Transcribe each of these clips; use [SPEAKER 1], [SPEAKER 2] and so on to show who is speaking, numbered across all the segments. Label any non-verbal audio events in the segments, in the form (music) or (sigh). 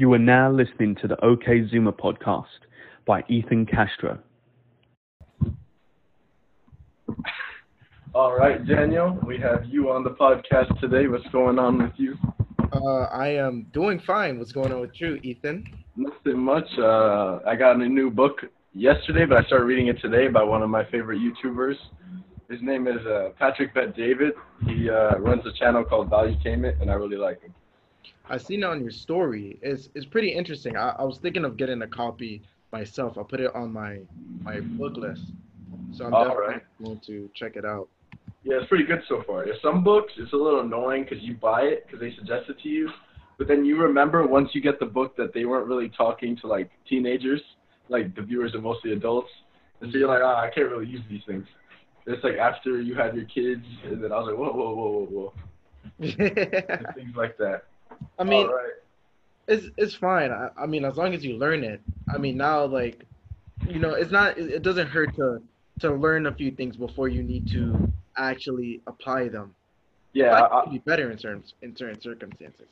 [SPEAKER 1] You are now listening to the OK Zoomer podcast by Ethan Castro.
[SPEAKER 2] All right, Daniel, we have you on the podcast today. What's going on with you?
[SPEAKER 3] Uh, I am doing fine. What's going on with you, Ethan?
[SPEAKER 2] Nothing much. Uh, I got a new book yesterday, but I started reading it today by one of my favorite YouTubers. His name is uh, Patrick Bet David. He uh, runs a channel called Value Valuetainment, and I really like him.
[SPEAKER 3] I seen it on your story. It's it's pretty interesting. I, I was thinking of getting a copy myself. I'll put it on my my book list. So I'm
[SPEAKER 2] All
[SPEAKER 3] definitely
[SPEAKER 2] right.
[SPEAKER 3] going to check it out.
[SPEAKER 2] Yeah, it's pretty good so far. There's some books, it's a little annoying because you buy it because they suggest it to you, but then you remember once you get the book that they weren't really talking to like teenagers, like the viewers are mostly adults, and so you're like, ah, I can't really use these things. It's like after you had your kids, and then I was like, whoa, whoa, whoa, whoa, whoa, (laughs) things like that.
[SPEAKER 3] I mean,
[SPEAKER 2] right.
[SPEAKER 3] it's it's fine. I, I mean, as long as you learn it. I mean, now like, you know, it's not. It, it doesn't hurt to to learn a few things before you need to actually apply them.
[SPEAKER 2] yeah, I,
[SPEAKER 3] be better in certain in certain circumstances.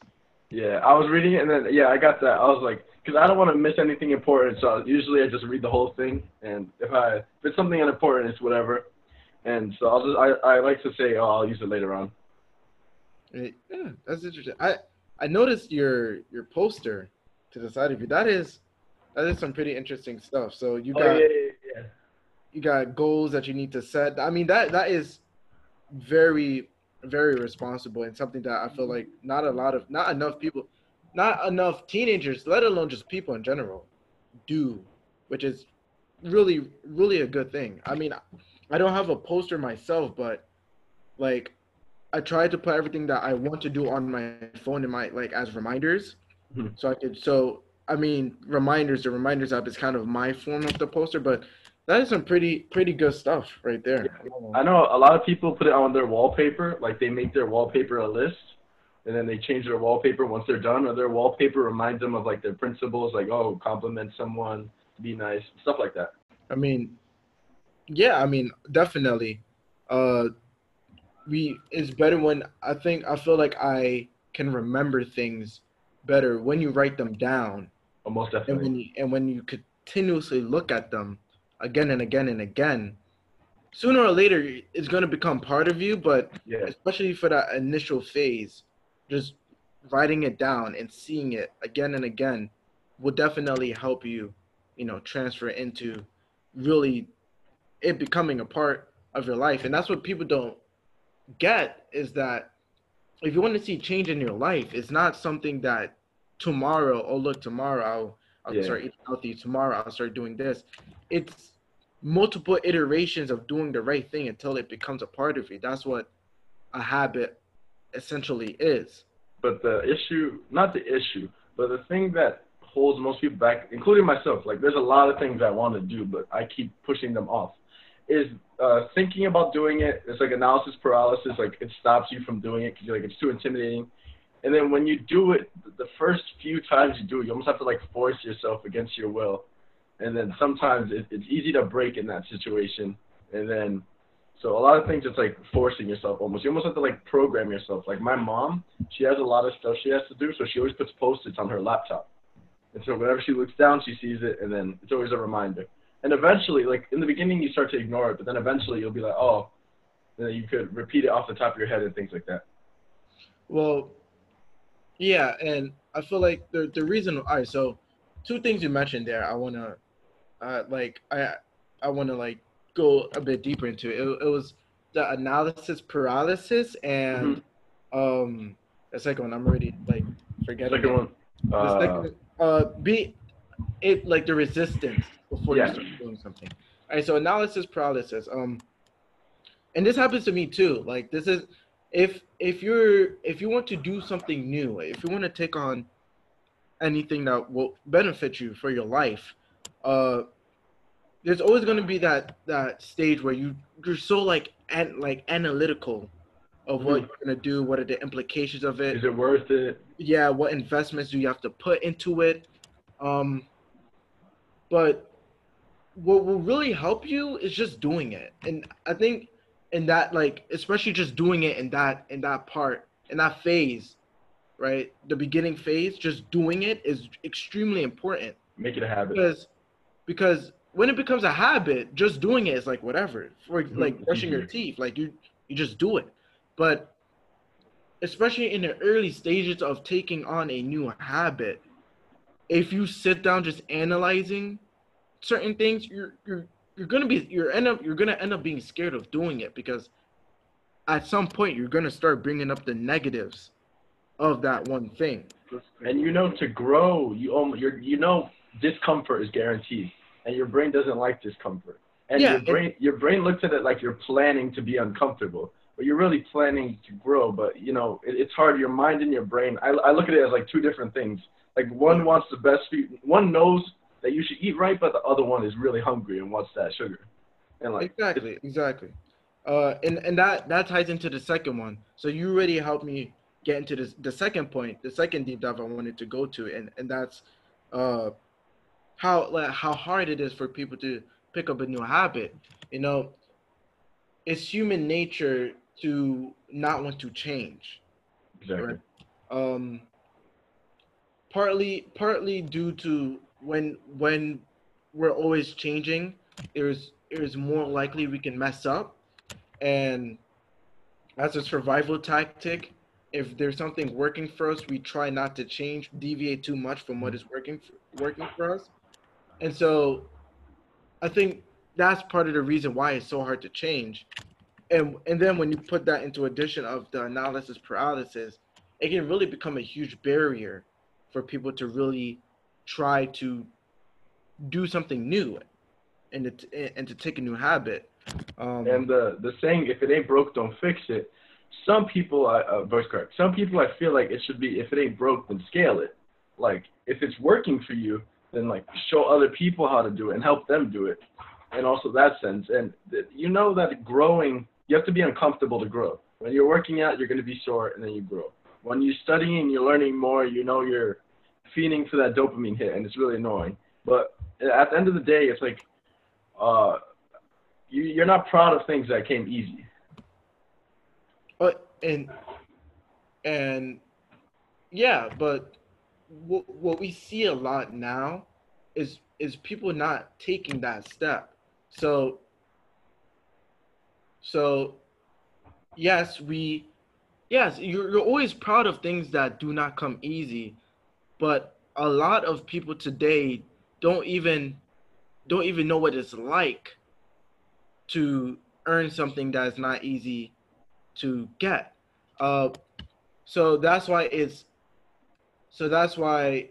[SPEAKER 2] Yeah, I was reading it and then yeah, I got that. I was like, because I don't want to miss anything important, so usually I just read the whole thing, and if I if it's something unimportant, it's whatever. And so I'll just I, I like to say, oh, I'll use it later on.
[SPEAKER 3] Yeah, that's interesting. I I noticed your your poster to the side of you. That is that is some pretty interesting stuff. So you
[SPEAKER 2] Oh
[SPEAKER 3] got
[SPEAKER 2] yeah, yeah, yeah.
[SPEAKER 3] you got goals that you need to set. I mean that that is very very responsible and something that I feel mm-hmm. like not a lot of not enough people not enough teenagers, let alone just people in general, do, which is really really a good thing. I mean, I don't have a poster myself, but like I try to put everything that I want to do on my phone in my like as reminders.
[SPEAKER 2] Mhm.
[SPEAKER 3] So I could so I mean reminders, the reminders app is kind of my form of the poster, but that is some pretty pretty good stuff right there.
[SPEAKER 2] I know a lot of people put it on their wallpaper, like they make their wallpaper a list, and then they change their wallpaper once they're done, or their wallpaper reminds them of like their principles, like oh, compliment someone, be nice, stuff like that.
[SPEAKER 3] I mean, yeah, I mean, definitely. Uh, we it's better when I think I feel like I can remember things better when you write them down, oh,
[SPEAKER 2] Almost
[SPEAKER 3] and
[SPEAKER 2] definitely.
[SPEAKER 3] when you and when you continuously look at them again and again and again. Sooner or later, it's going to become part of you, but
[SPEAKER 2] Yeah.
[SPEAKER 3] especially for that initial phase, just writing it down and seeing it again and again will definitely help you, you know, transfer into really it becoming a part of your life. And that's what people don't get is that if you want to see change in your life, it's not something that tomorrow, oh look, tomorrow I'll I'll
[SPEAKER 2] Yeah.
[SPEAKER 3] start eating healthy, tomorrow I'll start doing this. It's multiple iterations of doing the right thing until it becomes a part of you. That's what a habit essentially is.
[SPEAKER 2] But the issue, not the issue, but the thing that holds most people back, including myself, like there's a lot of things I want to do, but I keep pushing them off, is uh, thinking about doing it. It's like analysis paralysis. Like it stops you from doing it because you're like it's too intimidating. And then when you do it, the first few times you do it, you almost have to like force yourself against your will. And then sometimes it, it's easy to break in that situation. And then, so a lot of things it's like forcing yourself almost. You almost have to like program yourself. Like my mom, she has a lot of stuff she has to do, so she always puts post-its on her laptop. And so whenever she looks down, she sees it, and then it's always a reminder. And eventually, like in the beginning, you start to ignore it, but then eventually you'll be like, oh, you could repeat it off the top of your head and things like that.
[SPEAKER 3] Well, yeah, and I feel like the the reason. All right, so two things you mentioned there. I wanna, uh, like I I wanna like go a bit deeper into it. It, it was the analysis paralysis and um the second one. I'm already like forgetting.
[SPEAKER 2] Second
[SPEAKER 3] it.
[SPEAKER 2] one.
[SPEAKER 3] The
[SPEAKER 2] Uh,
[SPEAKER 3] second, uh, be it like the resistance before
[SPEAKER 2] Yeah.
[SPEAKER 3] you start doing something. All right, so analysis paralysis. Um, and this happens to me too. Like this is if if you're if you want to do something new, if you want to take on anything that will benefit you for your life, uh, there's always going to be that that stage where you you're so like and like analytical of what
[SPEAKER 2] Mhm.
[SPEAKER 3] you're gonna do, what are the implications of it
[SPEAKER 2] is it worth it?
[SPEAKER 3] yeah what investments do you have to put into it um but what will really help you is just doing it and i think in that like especially just doing it in that in that part in that phase right? The beginning phase, just doing it is extremely important
[SPEAKER 2] Make it a habit.
[SPEAKER 3] because because when it becomes a habit, just doing it is like whatever. For
[SPEAKER 2] Mhm,
[SPEAKER 3] like brushing your teeth, like you you just do it. But especially in the early stages of taking on a new habit, if you sit down just analyzing certain things, you're you're you're gonna be you're end up you're gonna end up being scared of doing it because at some point you're gonna start bringing up the negatives of that one thing.
[SPEAKER 2] And you know, to grow, you you're, you know, discomfort is guaranteed, and your brain doesn't like discomfort. And
[SPEAKER 3] Yeah,
[SPEAKER 2] your brain, your brain looks at it like you're planning to be uncomfortable, but you're really planning to grow. But you know, it, it's hard. Your mind and your brain. I, I look at it as like two different things. Like one wants the best for you. One knows that you should eat right, but the other one is really hungry and wants that sugar. And like
[SPEAKER 3] exactly, exactly. Uh, and and that that ties into the second one. So you already helped me get into this, the second point, the second deep dive I wanted to go to, and and that's uh, how like, how hard it is for people to pick up a new habit. You know, it's human nature to not want to change.
[SPEAKER 2] exactly.
[SPEAKER 3] Right. um partly partly due to when when we're always changing there's there's more likely we can mess up. And as a survival tactic if there's something working for us we try not to change deviate too much from what is working working for us. And so i think that's part of the reason why it's so hard to change. And and then when you put that into addition of the analysis paralysis it can really become a huge barrier for people to really try to do something new and to, and to take a new habit um,
[SPEAKER 2] And the the saying, if it ain't broke, don't fix it. Some people, I uh, voice correct. Some people, I feel like it should be, if it ain't broke, then scale it. Like if it's working for you, then like show other people how to do it and help them do it. And also that sense. And th- you know that growing, you have to be uncomfortable to grow. When you're working out, you're going to be sore, and then you grow. When you're studying, you're learning more. You know you're feeding for that dopamine hit, and it's really annoying. But at the end of the day, it's like, uh, you, you're not proud of things that came easy.
[SPEAKER 3] But and and yeah, but what what we see a lot now is is people not taking that step. So so yes, we yes, you're you're always proud of things that do not come easy, but a lot of people today don't even don't even know what it's like to earn something that is not easy to get. Uh, so that's why it's so that's why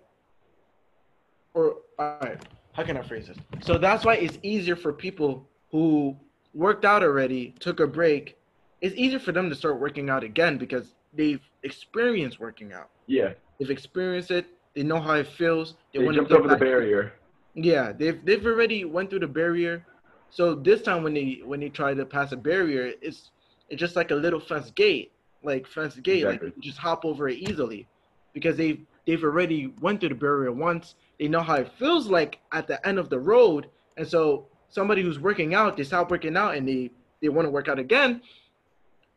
[SPEAKER 3] or all right, how can I phrase this? So that's why it's easier for people who worked out already, took a break. It's easier for them to start working out again because they've experienced working out.
[SPEAKER 2] Yeah,
[SPEAKER 3] They've experienced it. They know how it feels.
[SPEAKER 2] they
[SPEAKER 3] wanna
[SPEAKER 2] jumped over the barrier.
[SPEAKER 3] yeah, they've they've already went through the barrier. So this time when they when they try to pass a barrier, it's it's just like a little fence gate, like fence gate,
[SPEAKER 2] Exactly.
[SPEAKER 3] like you just hop over it easily, because they they've already went through the barrier once. They know how it feels like at the end of the road, and so somebody who's working out, they stop working out and they they want to work out again.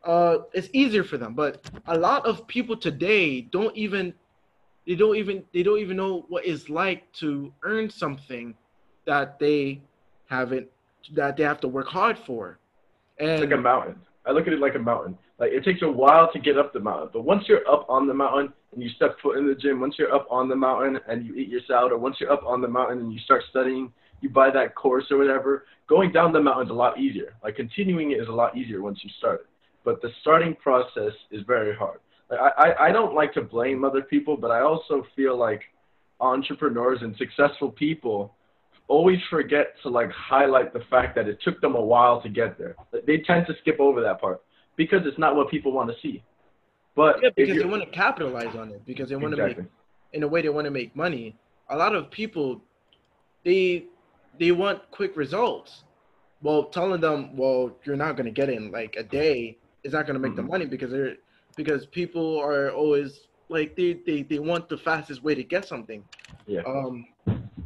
[SPEAKER 3] Uh, it's easier for them, but a lot of people today don't even they don't even they don't even know what it's like to earn something that they haven't that they have to work hard for
[SPEAKER 2] It's like a mountain. I look at it like a mountain. Like it takes a while to get up the mountain, but once you're up on the mountain and you step foot in the gym, once you're up on the mountain and you eat your salad, or once you're up on the mountain and you start studying, you buy that course or whatever. Going down the mountain is a lot easier. Like continuing it is a lot easier once you start it. But the starting process is very hard. Like I, I, don't like to blame other people, but I also feel like entrepreneurs and successful people always forget to like highlight the fact that it took them a while to get there. They tend to skip over that part because it's not what people want to see. But
[SPEAKER 3] yeah because they want to capitalize on it because they want to make in a way they want to make money a lot of people they they want quick results well telling them well you're not going to get it in like a day is not going to make the
[SPEAKER 2] Mhm.
[SPEAKER 3] money because they're because people are always like they, they they want the fastest way to get something
[SPEAKER 2] Yeah.
[SPEAKER 3] um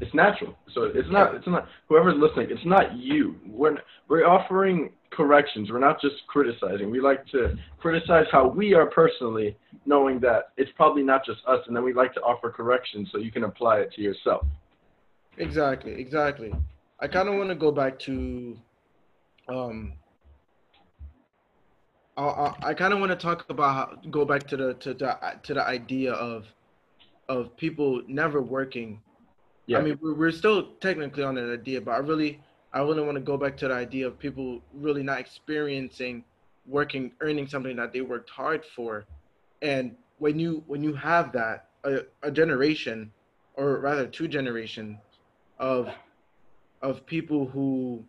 [SPEAKER 2] It's natural. So it's not. It's not. Whoever's listening, it's not you. We're we're offering corrections. We're not just criticizing. We like to criticize how we are personally, knowing that it's probably not just us, and then we like to offer corrections so you can apply it to yourself.
[SPEAKER 3] Exactly, exactly. I kind of want to go back to, um, I, I, kind of want to talk about how, go back to the to the to the idea of of people never working.
[SPEAKER 2] Yeah.
[SPEAKER 3] I mean, we're, we're still technically on that idea, but I really I really want to go back to the idea of people really not experiencing working, earning something that they worked hard for, and when you when you have that a, a generation, or rather two generations, of of people who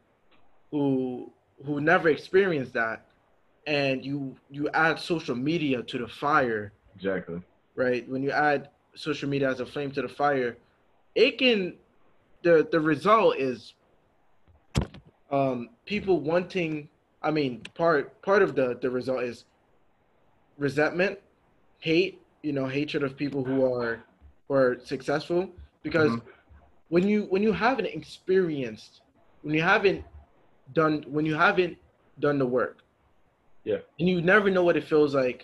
[SPEAKER 3] who who never experienced that, and you you add social media to the fire,
[SPEAKER 2] Exactly.
[SPEAKER 3] right? When you add social media as a flame to the fire, it can the the result is um people wanting I mean part part of the the result is resentment, hate, you know, hatred of people who are who are successful because
[SPEAKER 2] Mhm.
[SPEAKER 3] when you when you haven't experienced when you haven't done when you haven't done the work
[SPEAKER 2] Yeah.
[SPEAKER 3] and you never know what it feels like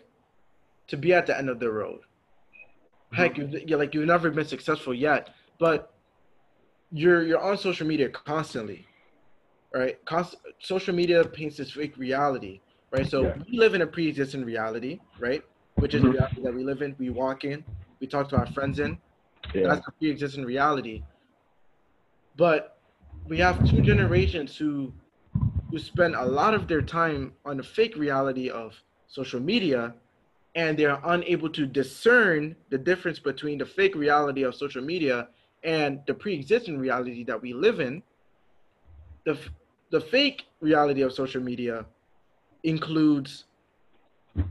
[SPEAKER 3] to be at the end of the road heck you you're like you've never been successful yet but you're you're on social media constantly right Const- social media paints this fake reality right so
[SPEAKER 2] Yeah.
[SPEAKER 3] we live in a pre-existing reality right which is the
[SPEAKER 2] Mhm.
[SPEAKER 3] reality that we live in we walk in we talk to our friends in
[SPEAKER 2] Yeah.
[SPEAKER 3] that's a pre-existing reality. But we have two generations who who spend a lot of their time on the fake reality of social media and they're unable to discern the difference between the fake reality of social media and the pre-existing reality that we live in. The the fake reality of social media includes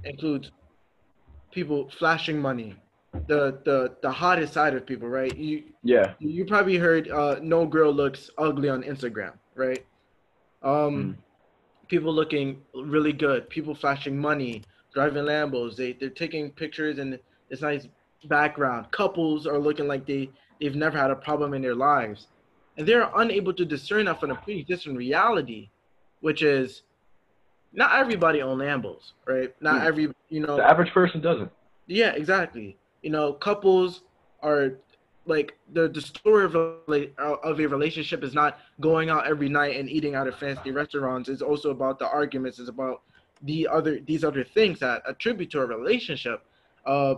[SPEAKER 3] includes people flashing money, the the the hottest side of people, right? You
[SPEAKER 2] Yeah.
[SPEAKER 3] you probably heard uh, no girl looks ugly on Instagram, right? Um, people looking really good, people flashing money, driving Lambos. They they're taking pictures and it's nice background. Couples are looking like they they've never had a problem in their lives, and they're unable to discern that from the pre-existing reality, which is not everybody own Lambos, right? Not
[SPEAKER 2] Hmm.
[SPEAKER 3] every you know
[SPEAKER 2] The average person doesn't.
[SPEAKER 3] yeah, exactly. You know, couples are like the the story of a of a relationship is not going out every night and eating out at fancy restaurants. It's also about the arguments. It's about the other these other things that attribute to a relationship. Uh,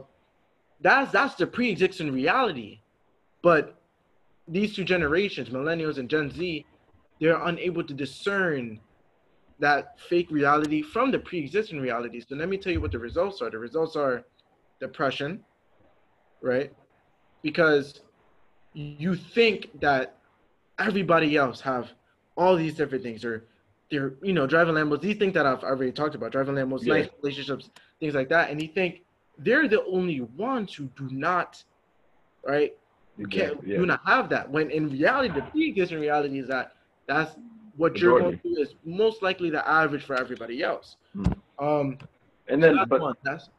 [SPEAKER 3] that's that's the pre-existing reality, but these two generations, millennials and Gen Z, they're unable to discern that fake reality from the pre-existing reality. So let me tell you what the results are. The results are depression, right? Because you think that everybody else have all these different things or they're you know driving Lambos these things that I've already talked about driving Lambos
[SPEAKER 2] Yeah.
[SPEAKER 3] nice relationships things like that and you think they're the only ones who do not right You
[SPEAKER 2] can't yeah.
[SPEAKER 3] do not have that when in reality the pre-existing reality is that that's what you're going
[SPEAKER 2] to
[SPEAKER 3] do is most likely the average for everybody else
[SPEAKER 2] Mhm.
[SPEAKER 3] um
[SPEAKER 2] And
[SPEAKER 3] so
[SPEAKER 2] then,
[SPEAKER 3] that's
[SPEAKER 2] but
[SPEAKER 3] one. that's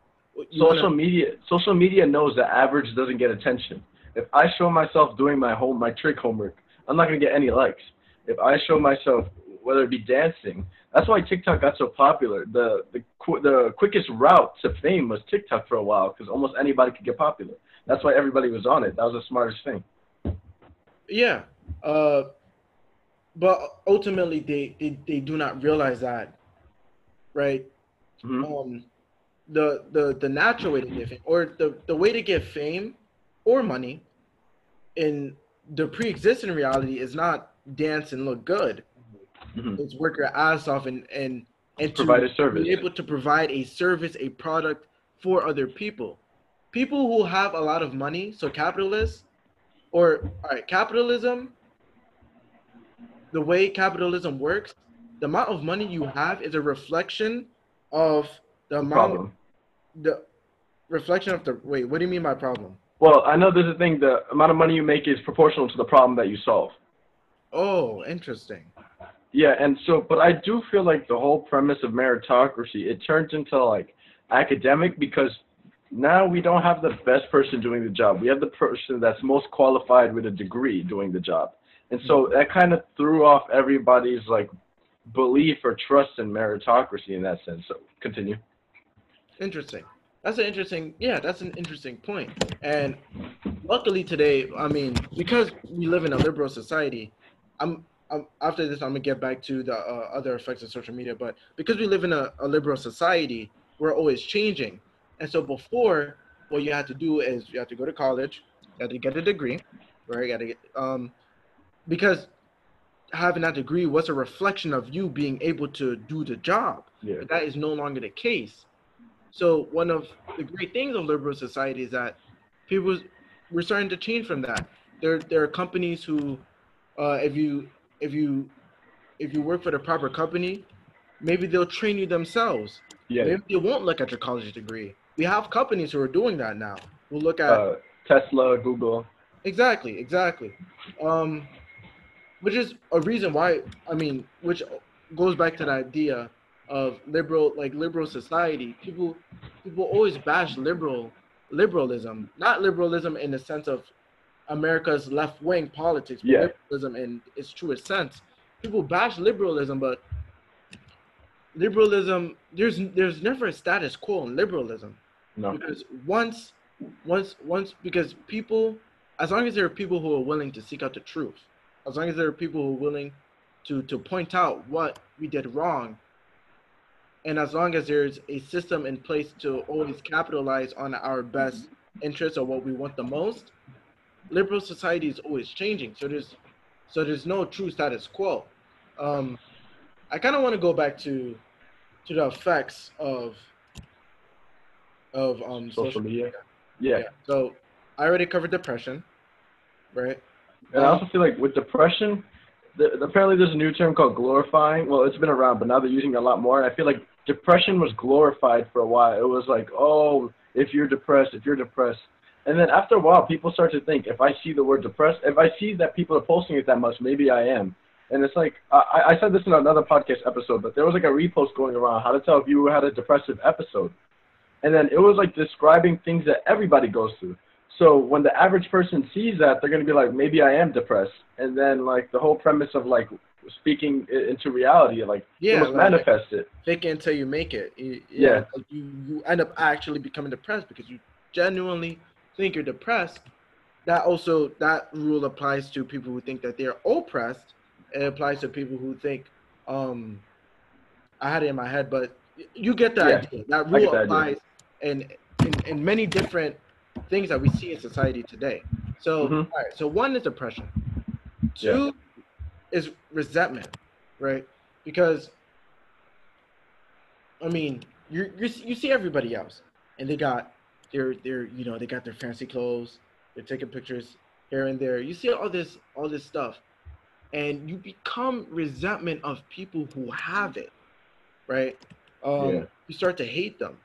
[SPEAKER 2] social
[SPEAKER 3] wanna-
[SPEAKER 2] media, social media knows that average doesn't get attention. If I show myself doing my home, my trig homework, I'm not gonna get any likes. If I show myself, whether it be dancing, that's why TikTok got so popular. The the qu- the quickest route to fame was TikTok for a while because almost anybody could get popular. That's why everybody was on it. That was the smartest thing.
[SPEAKER 3] Yeah. Uh, but ultimately, they, they, they do not realize that, right?
[SPEAKER 2] Mhm.
[SPEAKER 3] Um, the, the, the natural way to get fame, or the, the way to get fame or money in the pre existing reality is not dance and look good.
[SPEAKER 2] Mhm.
[SPEAKER 3] It's work your ass off and, and, and
[SPEAKER 2] Provide
[SPEAKER 3] to
[SPEAKER 2] a service.
[SPEAKER 3] be able to provide a service, a product for other people. People who have a lot of money, so capitalists, or all right, capitalism, the way capitalism works, the amount of money you have is a reflection of the amount,
[SPEAKER 2] Problem.
[SPEAKER 3] the reflection of the. Wait, what do you mean by problem?
[SPEAKER 2] Well, I know there's a thing. The amount of money you make is proportional to the problem that you solve.
[SPEAKER 3] Oh, interesting.
[SPEAKER 2] Yeah, and so, but I do feel like the whole premise of meritocracy it turns into like academic because now we don't have the best person doing the job. We have the person that's most qualified with a degree doing the job, and so mm-hmm. that kind of threw off everybody's like belief or trust in meritocracy in that sense. So continue.
[SPEAKER 3] Interesting. That's an interesting. Yeah, that's an interesting point. And luckily today, I mean, because we live in a liberal society, I'm. I'm after this, I'm gonna get back to the uh, other effects of social media. But because we live in a, a liberal society, we're always changing. And so before, what you had to do is you had to go to college, you had to get a degree, right? You got to get um, because having that degree was a reflection of you being able to do the job.
[SPEAKER 2] Yeah.
[SPEAKER 3] But that is no longer the case. So one of the great things of liberal society is that people we're starting to change from that. There there are companies who, uh, if you if you if you work for the proper company, maybe they'll train you themselves.
[SPEAKER 2] Yeah.
[SPEAKER 3] Maybe they won't look at your college degree. We have companies who are doing that now. We'll look at
[SPEAKER 2] Uh, Tesla, Google.
[SPEAKER 3] Exactly, exactly. Um, which is a reason why I mean, which goes back to the idea of liberal, like liberal society. People, people always bash liberal liberalism, not liberalism in the sense of America's left wing politics, but
[SPEAKER 2] Yeah.
[SPEAKER 3] liberalism in its truest sense. People bash liberalism, but liberalism there's there's never a status quo in liberalism
[SPEAKER 2] No.
[SPEAKER 3] because once once once because people as long as there are people who are willing to seek out the truth as long as there are people who are willing to to point out what we did wrong and as long as there's a system in place to always capitalize on our best interests or what we want the most liberal society is always changing so there's so there's no true status quo um i kind of want to go back to to the effects of of um
[SPEAKER 2] Social media. Yeah.
[SPEAKER 3] so I already covered depression, right?
[SPEAKER 2] And I also feel like with depression, the, apparently there's a new term called glorifying. Well, it's been around, but now they're using it a lot more. And I feel like depression was glorified for a while. It was like, oh, if you're depressed, if you're depressed. And then after a while, people start to think, if I see the word depressed, if I see that people are posting it that much, maybe I am. And it's like, I, I said this in another podcast episode, but there was like a repost going around how to tell if you had a depressive episode. And then it was like describing things that everybody goes through. So when the average person sees that, they're gonna be like, maybe I am depressed. And then like the whole premise of like speaking into reality, like
[SPEAKER 3] Yeah,
[SPEAKER 2] you
[SPEAKER 3] like-
[SPEAKER 2] manifest it.
[SPEAKER 3] Fake it until you make it. You-
[SPEAKER 2] Yeah.
[SPEAKER 3] like you you end up actually becoming depressed because you genuinely think you're depressed. That also that rule applies to people who think that they're oppressed. It applies to people who think, um, I had it in my head, but you get the
[SPEAKER 2] Yeah,
[SPEAKER 3] idea. That rule
[SPEAKER 2] get the idea.
[SPEAKER 3] applies in, in in many different things that we see in society today. So,
[SPEAKER 2] Mhm.
[SPEAKER 3] all right. So one is depression. Two is resentment, right? Because I mean, you you you see everybody else, and they got their their you know they got their fancy clothes. They're taking pictures here and there. You see all this all this stuff, and you become resentment of people who have it, right? Um,
[SPEAKER 2] Yeah.
[SPEAKER 3] You start to hate them.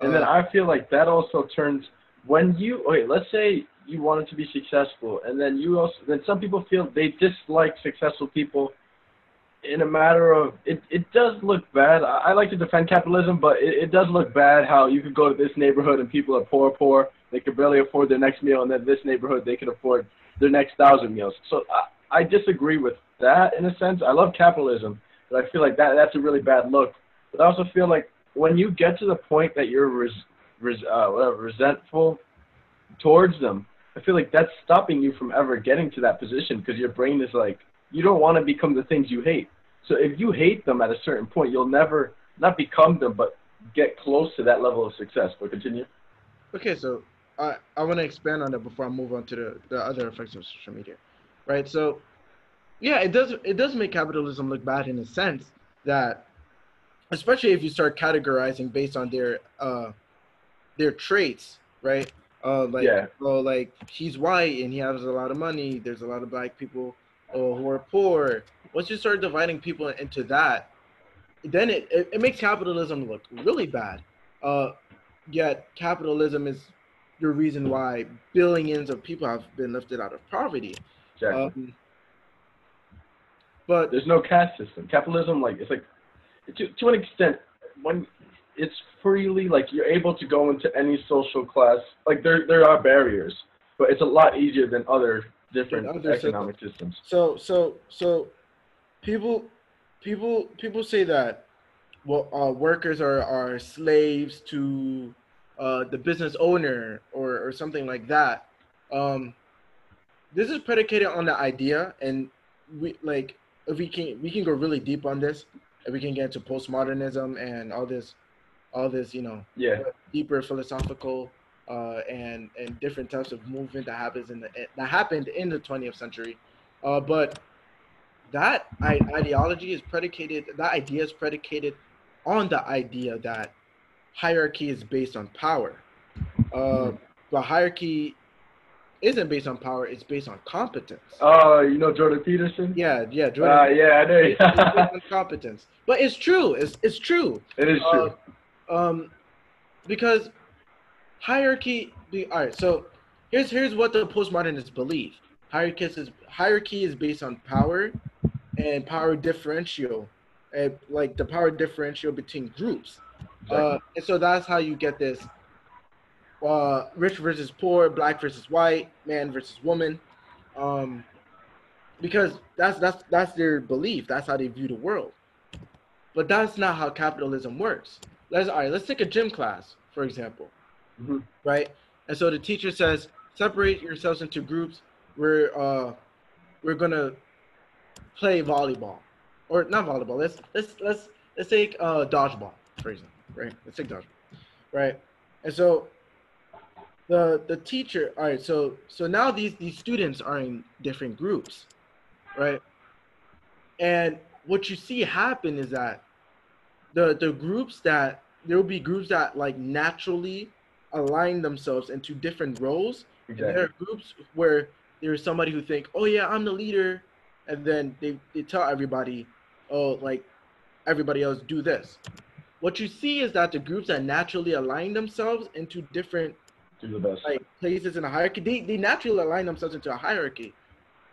[SPEAKER 2] And then
[SPEAKER 3] Uh,
[SPEAKER 2] I feel like that also turns when you wait. Let's say you wanted to be successful, and then you also then some people feel they dislike successful people. In a matter of it, it does look bad. I, I like to defend capitalism, but it, it does look bad how you could go to this neighborhood and people are poor, poor. They could barely afford their next meal, and then this neighborhood they could afford their next thousand meals. So I, I disagree with that in a sense. I love capitalism, but I feel like that that's a really bad look. But I also feel like when you get to the point that you're res, res, uh, whatever, resentful towards them, I feel like that's stopping you from ever getting to that position because your brain is like, you don't want to become the things you hate. So if you hate them at a certain point, you'll never not become them, but get close to that level of success. But continue.
[SPEAKER 3] Okay, so I, I want to expand on that before I move on to the, the other effects of social media, right? So, yeah, it does it does make capitalism look bad in a sense that, especially if you start categorizing based on their uh their traits, right? Uh, like,
[SPEAKER 2] Yeah.
[SPEAKER 3] oh, like he's white and he has a lot of money. There's a lot of black people uh, who are poor. Once you start dividing people into that, then it, it, it makes capitalism look really bad. Uh, yet capitalism is the reason why billions of people have been lifted out of poverty.
[SPEAKER 2] Exactly.
[SPEAKER 3] Um, but
[SPEAKER 2] There's no caste system. Capitalism, like it's like to to an extent, when it's freely like you're able to go into any social class. Like there there are barriers, but it's a lot easier than other different
[SPEAKER 3] other
[SPEAKER 2] economic systems.
[SPEAKER 3] so so so people people people say that well uh, workers are are slaves to uh, the business owner or or something like that. Um, this is predicated on the idea, and we like if we can we can go really deep on this, and we can get into postmodernism and all this, all this you know
[SPEAKER 2] Yeah.
[SPEAKER 3] deeper philosophical uh, and and different types of movement that happens in the that happened in the 20th century, uh, but that I, ideology is predicated. That idea is predicated on the idea that hierarchy is based on power, uh, but hierarchy isn't based on power. It's based on competence.
[SPEAKER 2] Oh, you know Jordan Peterson?
[SPEAKER 3] Yeah, yeah, Jordan.
[SPEAKER 2] Uh, yeah, I know.
[SPEAKER 3] it's competence, but it's true. It's it's true.
[SPEAKER 2] it is true.
[SPEAKER 3] Um, because hierarchy. The, all right, so here's here's what the postmodernists believe. Hierarchy is hierarchy is based on power and power differential, and like the power differential between groups. Uh, and so that's how you get this uh, rich versus poor, black versus white, man versus woman. Um, because that's that's that's their belief. That's how they view the world. But that's not how capitalism works. Let's all right. Let's take a gym class, for example,
[SPEAKER 2] Mhm.
[SPEAKER 3] right? And so the teacher says, separate yourselves into groups. We're uh, we're gonna play volleyball, or not volleyball. Let's let's let's let's take uh, dodgeball, for example, right? Let's take dodgeball, right? And so the the teacher, all right. So so now these these students are in different groups, right? And what you see happen is that the the groups that there will be groups that like naturally align themselves into different roles and there are groups where there's somebody who think, oh yeah, I'm the leader, and then they, they tell everybody, oh like everybody else do this. What you see is that the groups that naturally align themselves into different
[SPEAKER 2] the best.
[SPEAKER 3] like places in a hierarchy, they, they naturally align themselves into a hierarchy.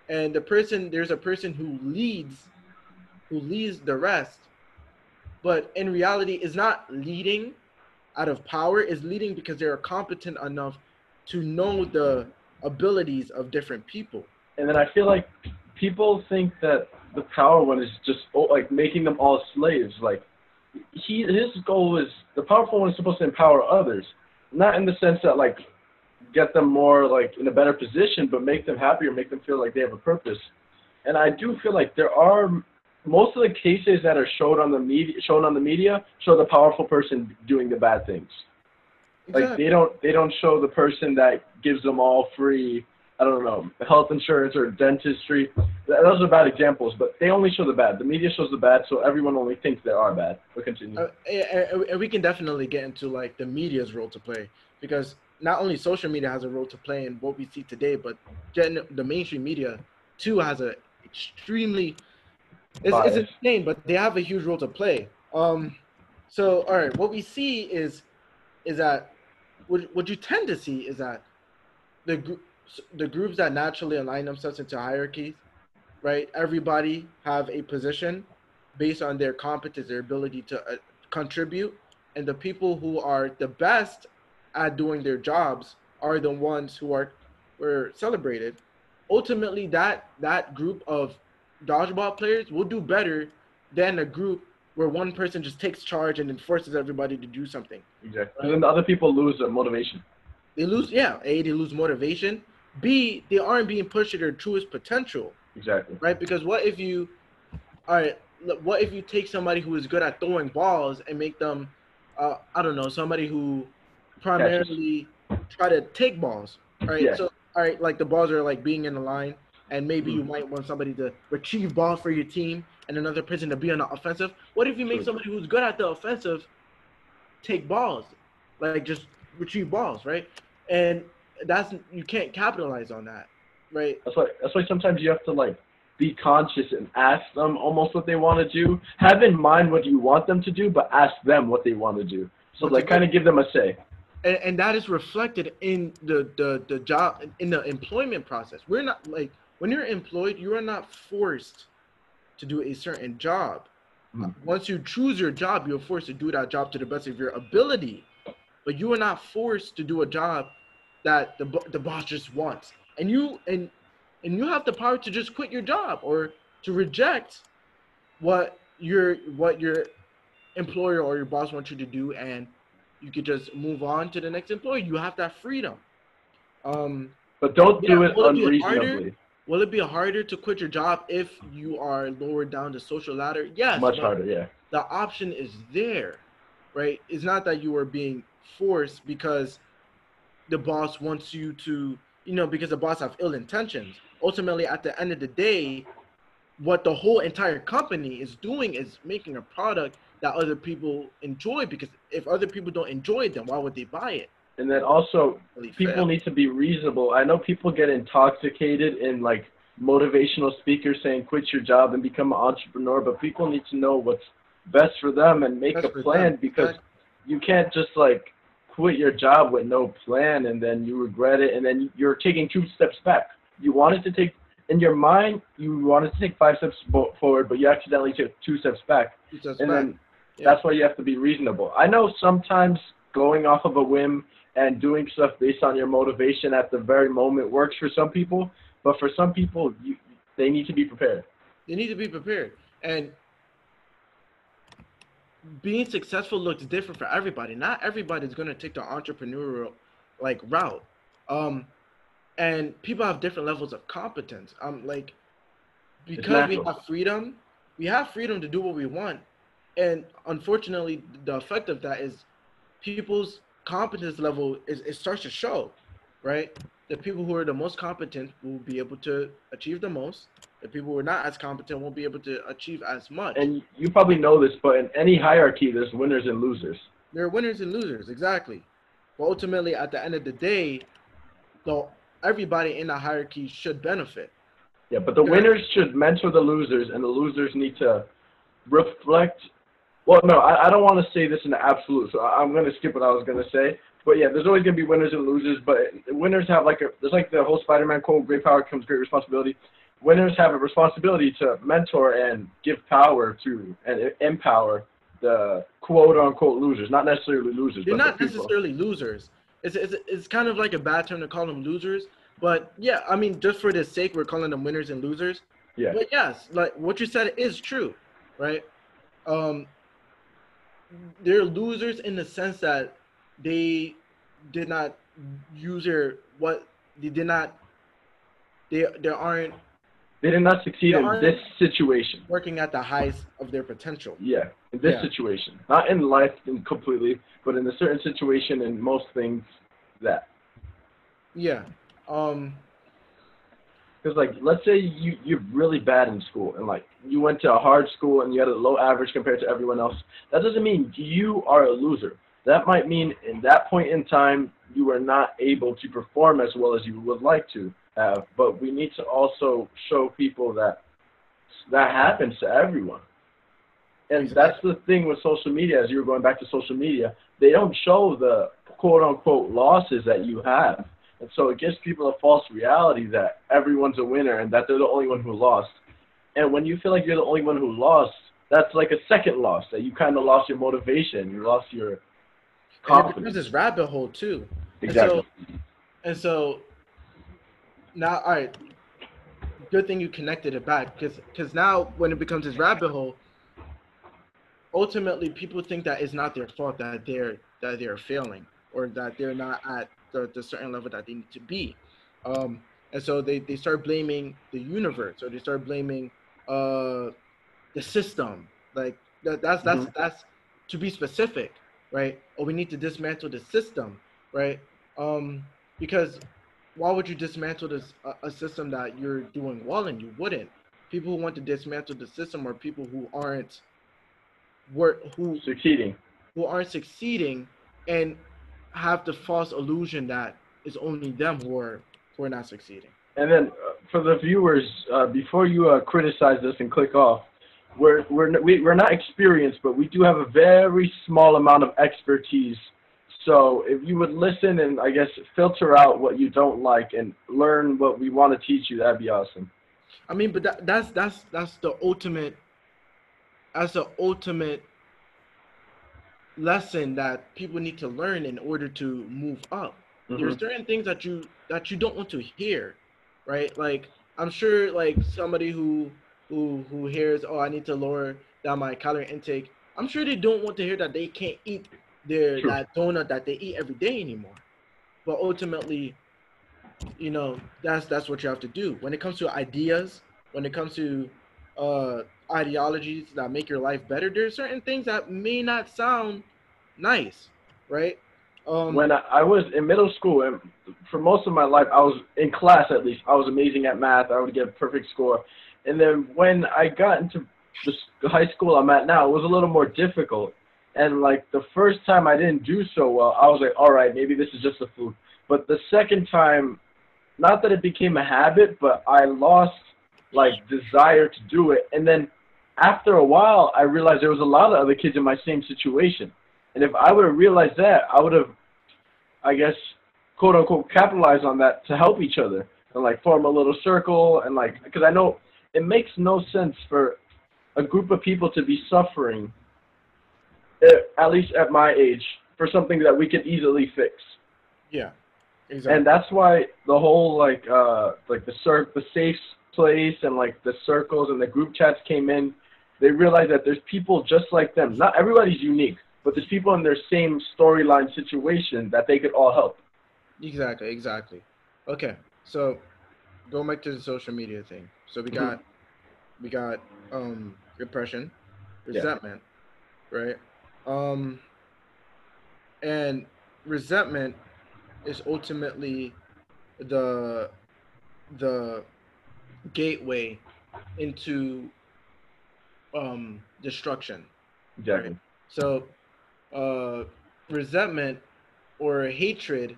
[SPEAKER 3] And the person there's a person who leads who leads the rest, but in reality is not leading out of power, is leading because they are competent enough to know the abilities of different people.
[SPEAKER 2] and then I feel like people think that the power one is just oh, like making them all slaves. Like he, his goal is the powerful one is supposed to empower others, not in the sense that like get them more like in a better position, but make them happier, make them feel like they have a purpose. And I do feel like there are most of the cases that are showed on the media, shown on the media, show the powerful person doing the bad things. Like they don't they don't show the person that gives them all free I don't know health insurance or dentistry. Those are bad examples, but they only show the bad. The media shows the bad, so everyone only thinks they are bad. But continue.
[SPEAKER 3] Uh, and- and and we can definitely get into like the media's role to play because not only social media has a role to play in what we see today, but gen- the mainstream media too has a extremely it's, it's insane, but they have a huge role to play. Um, so all right, what we see is is that what what you tend to see is that the the groups that naturally align themselves into hierarchies, right? Everybody have a position based on their competence, their ability to uh, contribute, and the people who are the best at doing their jobs are the ones who are were celebrated. Ultimately, that that group of dodgeball players will do better than a group where one person just takes charge and then forces everybody to do something.
[SPEAKER 2] exactly. And then the other people lose their motivation.
[SPEAKER 3] They lose, yeah. A, they lose motivation. B, they aren't being pushed to their truest potential.
[SPEAKER 2] Exactly.
[SPEAKER 3] right? Because what if you, all right, what if you take somebody who is good at throwing balls and make them, uh, I don't know, somebody who primarily try to take balls, right?
[SPEAKER 2] Yeah.
[SPEAKER 3] So, all right, like the balls are like being in the line, and maybe you
[SPEAKER 2] Mhm.
[SPEAKER 3] might want somebody to retrieve balls for your team and another person to be on the offensive. What if you make somebody who's good at the offensive take balls, like just retrieve balls, right? And that's you can't capitalize on that, right?
[SPEAKER 2] That's why that's why sometimes you have to like be conscious and ask them almost what they want to do. Have in mind what you want them to do, but ask them what they want to do. So
[SPEAKER 3] What's
[SPEAKER 2] like kind of give them a say.
[SPEAKER 3] and, and that is reflected in the, the the job in the employment process we're not like when you're employed you are not forced to do a certain job
[SPEAKER 2] Mhm.
[SPEAKER 3] once you choose your job you're forced to do that job to the best of your ability but you are not forced to do a job that the, the boss just wants and you and and you have the power to just quit your job or to reject what your what your employer or your boss wants you to do, and you could just move on to the next employer. You have that freedom. Um,
[SPEAKER 2] But don't do
[SPEAKER 3] Yeah,
[SPEAKER 2] it
[SPEAKER 3] be harder? Will it be harder to quit your job if you are lower down the social ladder? Yes.
[SPEAKER 2] Much harder, yeah.
[SPEAKER 3] The option is there, right? It's not that you are being forced because the boss wants you to, you know, because the boss have ill intentions. Ultimately, at the end of the day, what the whole entire company is doing is making a product that other people enjoy. Because if other people don't enjoy it, then why would they buy it?
[SPEAKER 2] And then also,
[SPEAKER 3] Really
[SPEAKER 2] people
[SPEAKER 3] fail.
[SPEAKER 2] need to be reasonable. I know people get intoxicated in like motivational speakers saying quit your job and become an entrepreneur, but people need to know what's best for them and make
[SPEAKER 3] Best
[SPEAKER 2] a plan
[SPEAKER 3] them.
[SPEAKER 2] because you can't just like quit your job with no plan and then you regret it and then you're taking two steps back. You wanted to take in your mind, you wanted to take five steps forward, but you accidentally took two steps back.
[SPEAKER 3] It's just
[SPEAKER 2] And
[SPEAKER 3] fact.
[SPEAKER 2] then
[SPEAKER 3] Yeah.
[SPEAKER 2] that's why you have to be reasonable. I know sometimes going off of a whim and doing stuff based on your motivation at the very moment works for some people, but for some people, you, they need to be prepared.
[SPEAKER 3] They need to be prepared. And being successful looks different for everybody. Not everybody's gonna take the entrepreneurial like route. Um and people have different levels of competence. Um like because we have freedom, we have freedom to do what we want. And unfortunately the effect of that is people's competence level is it starts to show, right? The people who are the most competent will be able to achieve the most the people who are not as competent won't be able to achieve as much.
[SPEAKER 2] And you probably know this, but in any hierarchy, there's winners and losers.
[SPEAKER 3] there are winners and losers, exactly. But ultimately, at the end of the day, though everybody in the hierarchy should benefit.
[SPEAKER 2] Yeah, but the winners should mentor the losers, and the losers need to reflect. Well, no, I, I don't want to say this in the absolute, so I, I'm going to skip what I was going to say. But yeah, there's always going to be winners and losers, but winners have like a, there's like the whole Spider-Man quote, great power comes great responsibility. Winners have a responsibility to mentor and give power to and empower the quote unquote losers, not necessarily losers,
[SPEAKER 3] They're
[SPEAKER 2] but
[SPEAKER 3] not
[SPEAKER 2] the
[SPEAKER 3] necessarily losers. It's, it's, it's kind of like a bad term to call them losers. But yeah, I mean, just for the sake, we're calling them winners and losers.
[SPEAKER 2] Yeah.
[SPEAKER 3] But yes, like what you said is true, right? Um, they're losers in the sense that they did not use their what they did not. They they aren't
[SPEAKER 2] They did not succeed in this situation.
[SPEAKER 3] working at the highest of their potential.
[SPEAKER 2] Yeah, in this
[SPEAKER 3] Yeah.
[SPEAKER 2] situation, not in life in completely, but in a certain situation in most things that.
[SPEAKER 3] Yeah. Um.
[SPEAKER 2] Because like, let's say you you're really bad in school and like you went to a hard school and you had a low average compared to everyone else. That doesn't mean you are a loser. That might mean in that point in time you are not able to perform as well as you would like to have. But we need to also show people that that happens to everyone. And that's the thing with social media. As you were going back to social media, they don't show the quote unquote losses that you have. And so it gives people a false reality that everyone's a winner and that they're the only one who lost. And when you feel like you're the only one who lost, that's like a second loss that you kind of lost your motivation, you lost your
[SPEAKER 3] And it
[SPEAKER 2] confidence.
[SPEAKER 3] becomes this rabbit hole too. And
[SPEAKER 2] Exactly.
[SPEAKER 3] so, and so now, all right, good thing you connected it back because because now when it becomes this rabbit hole, ultimately people think that it's not their fault that they're that they're failing or that they're not at the, the certain level that they need to be. Um, and so they, they start blaming the universe or they start blaming uh, the system. Like that, that's that's that's to be specific, right? Or we need to dismantle the system, right? Um, because why would you dismantle this a, a system that you're doing well in? You wouldn't. People who want to dismantle the system are people who aren't work who
[SPEAKER 2] Succeeding.
[SPEAKER 3] who aren't succeeding and have the false illusion that it's only them who are who are not succeeding.
[SPEAKER 2] And then uh, for the viewers, uh, before you uh, criticize this and click off, we're we're n- we, we're not experienced, but we do have a very small amount of expertise. So if you would listen and I guess filter out what you don't like and learn what we want to teach you, that'd be awesome.
[SPEAKER 3] I mean, but that, that's that's that's the ultimate. That's the ultimate lesson that people need to learn in order to move up. There's
[SPEAKER 2] Mhm.
[SPEAKER 3] certain things that you that you don't want to hear, right? Like I'm sure, like somebody who who who hears, oh, I need to lower down my calorie intake. I'm sure they don't want to hear that they can't eat their that donut that they eat every day anymore. But ultimately, you know, that's that's what you have to do. When it comes to ideas, when it comes to uh, ideologies that make your life better, there's certain things that may not sound nice, right? Um,
[SPEAKER 2] when I, I was in middle school, and for most of my life, I was in class at least. I was amazing at math. I would get a perfect score. And then when I got into the high school I'm at now, it was a little more difficult. And like the first time I didn't do so well, I was like, all right, maybe this is just a fluke. But the second time, not that it became a habit, but I lost like desire to do it. And then after a while, I realized there was a lot of other kids in my same situation. And if I would have realized that, I would have, I guess, quote unquote, capitalized on that to help each other and like form a little circle and like, because I know it makes no sense for a group of people to be suffering, eh, at least at my age, for something that we can easily fix.
[SPEAKER 3] yeah, exactly.
[SPEAKER 2] And that's why the whole like uh like the cir- the safe place and like the circles and the group chats came in. They realized that there's people just like them. Not everybody's unique, but there's people in their same storyline situation that they could all help.
[SPEAKER 3] Exactly, exactly. Okay, so going back to the social media thing. So we
[SPEAKER 2] Mhm.
[SPEAKER 3] got we got um repression,
[SPEAKER 2] Yeah.
[SPEAKER 3] resentment, right? Um and resentment is ultimately the the gateway into um destruction.
[SPEAKER 2] Exactly.
[SPEAKER 3] So, uh, resentment or hatred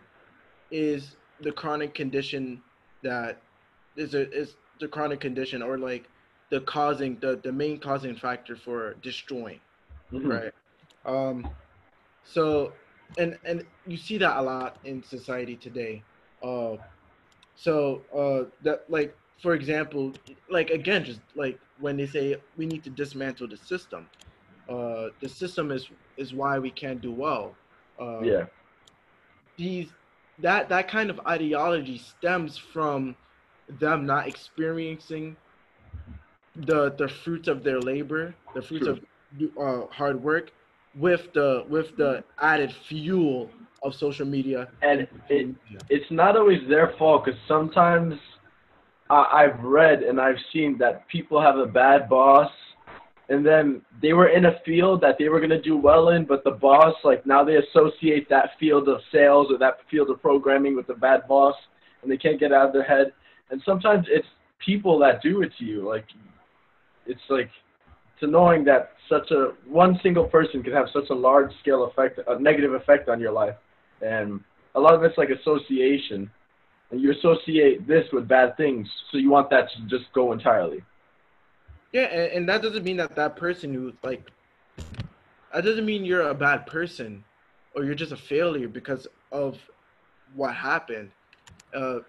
[SPEAKER 3] is the chronic condition that is a is the chronic condition or like the causing the the main causing factor for destroying
[SPEAKER 2] Mhm.
[SPEAKER 3] right um so and and you see that a lot in society today uh so uh that like for example like again just like when they say we need to dismantle the system uh the system is is why we can't do well uh
[SPEAKER 2] Yeah.
[SPEAKER 3] these that that kind of ideology stems from them not experiencing the the fruits of their labor, the fruits
[SPEAKER 2] True.
[SPEAKER 3] of uh, hard work, with the with the added fuel of social media.
[SPEAKER 2] And it it's not always their fault because sometimes I, I've read and I've seen that people have a bad boss, and then they were in a field that they were gonna do well in, but the boss like now they associate that field of sales or that field of programming with the bad boss, and they can't get out of their head. And sometimes it's people that do it to you. Like it's like it's annoying that such a one single person can have such a large scale effect, a negative effect on your life and a lot of it's like association and you associate this with bad things so you want that to just go entirely
[SPEAKER 3] Yeah, and, and that doesn't mean that that person who like that doesn't mean you're a bad person or you're just a failure because of what happened. Uh,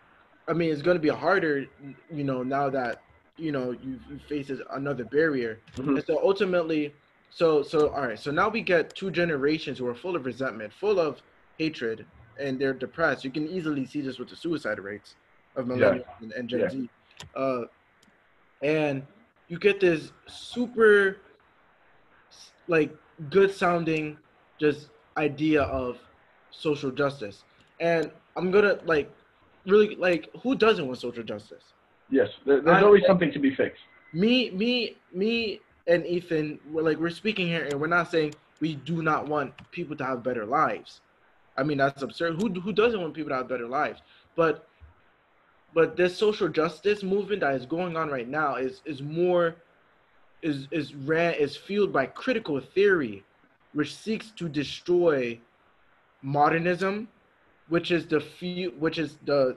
[SPEAKER 3] I mean, it's going to be harder, you know, now that you know you, you face another barrier.
[SPEAKER 2] Mhm.
[SPEAKER 3] And so ultimately, so so all right, so now we get two generations who are full of resentment, full of hatred, and they're depressed. You can easily see this with the suicide rates of millennials and, and Gen
[SPEAKER 2] Yeah.
[SPEAKER 3] Z. Uh, and you get this super like good sounding just idea of social justice and i'm gonna like really like who doesn't want social justice
[SPEAKER 2] yes there, there's
[SPEAKER 3] I-
[SPEAKER 2] always something to be fixed
[SPEAKER 3] me me me and ethan we're like we're speaking here and we're not saying we do not want people to have better lives i mean that's absurd. Who who doesn't want people to have better lives? But but this social justice movement that is going on right now is is more is is ran is fueled by critical theory which seeks to destroy modernism which is the fuel which is the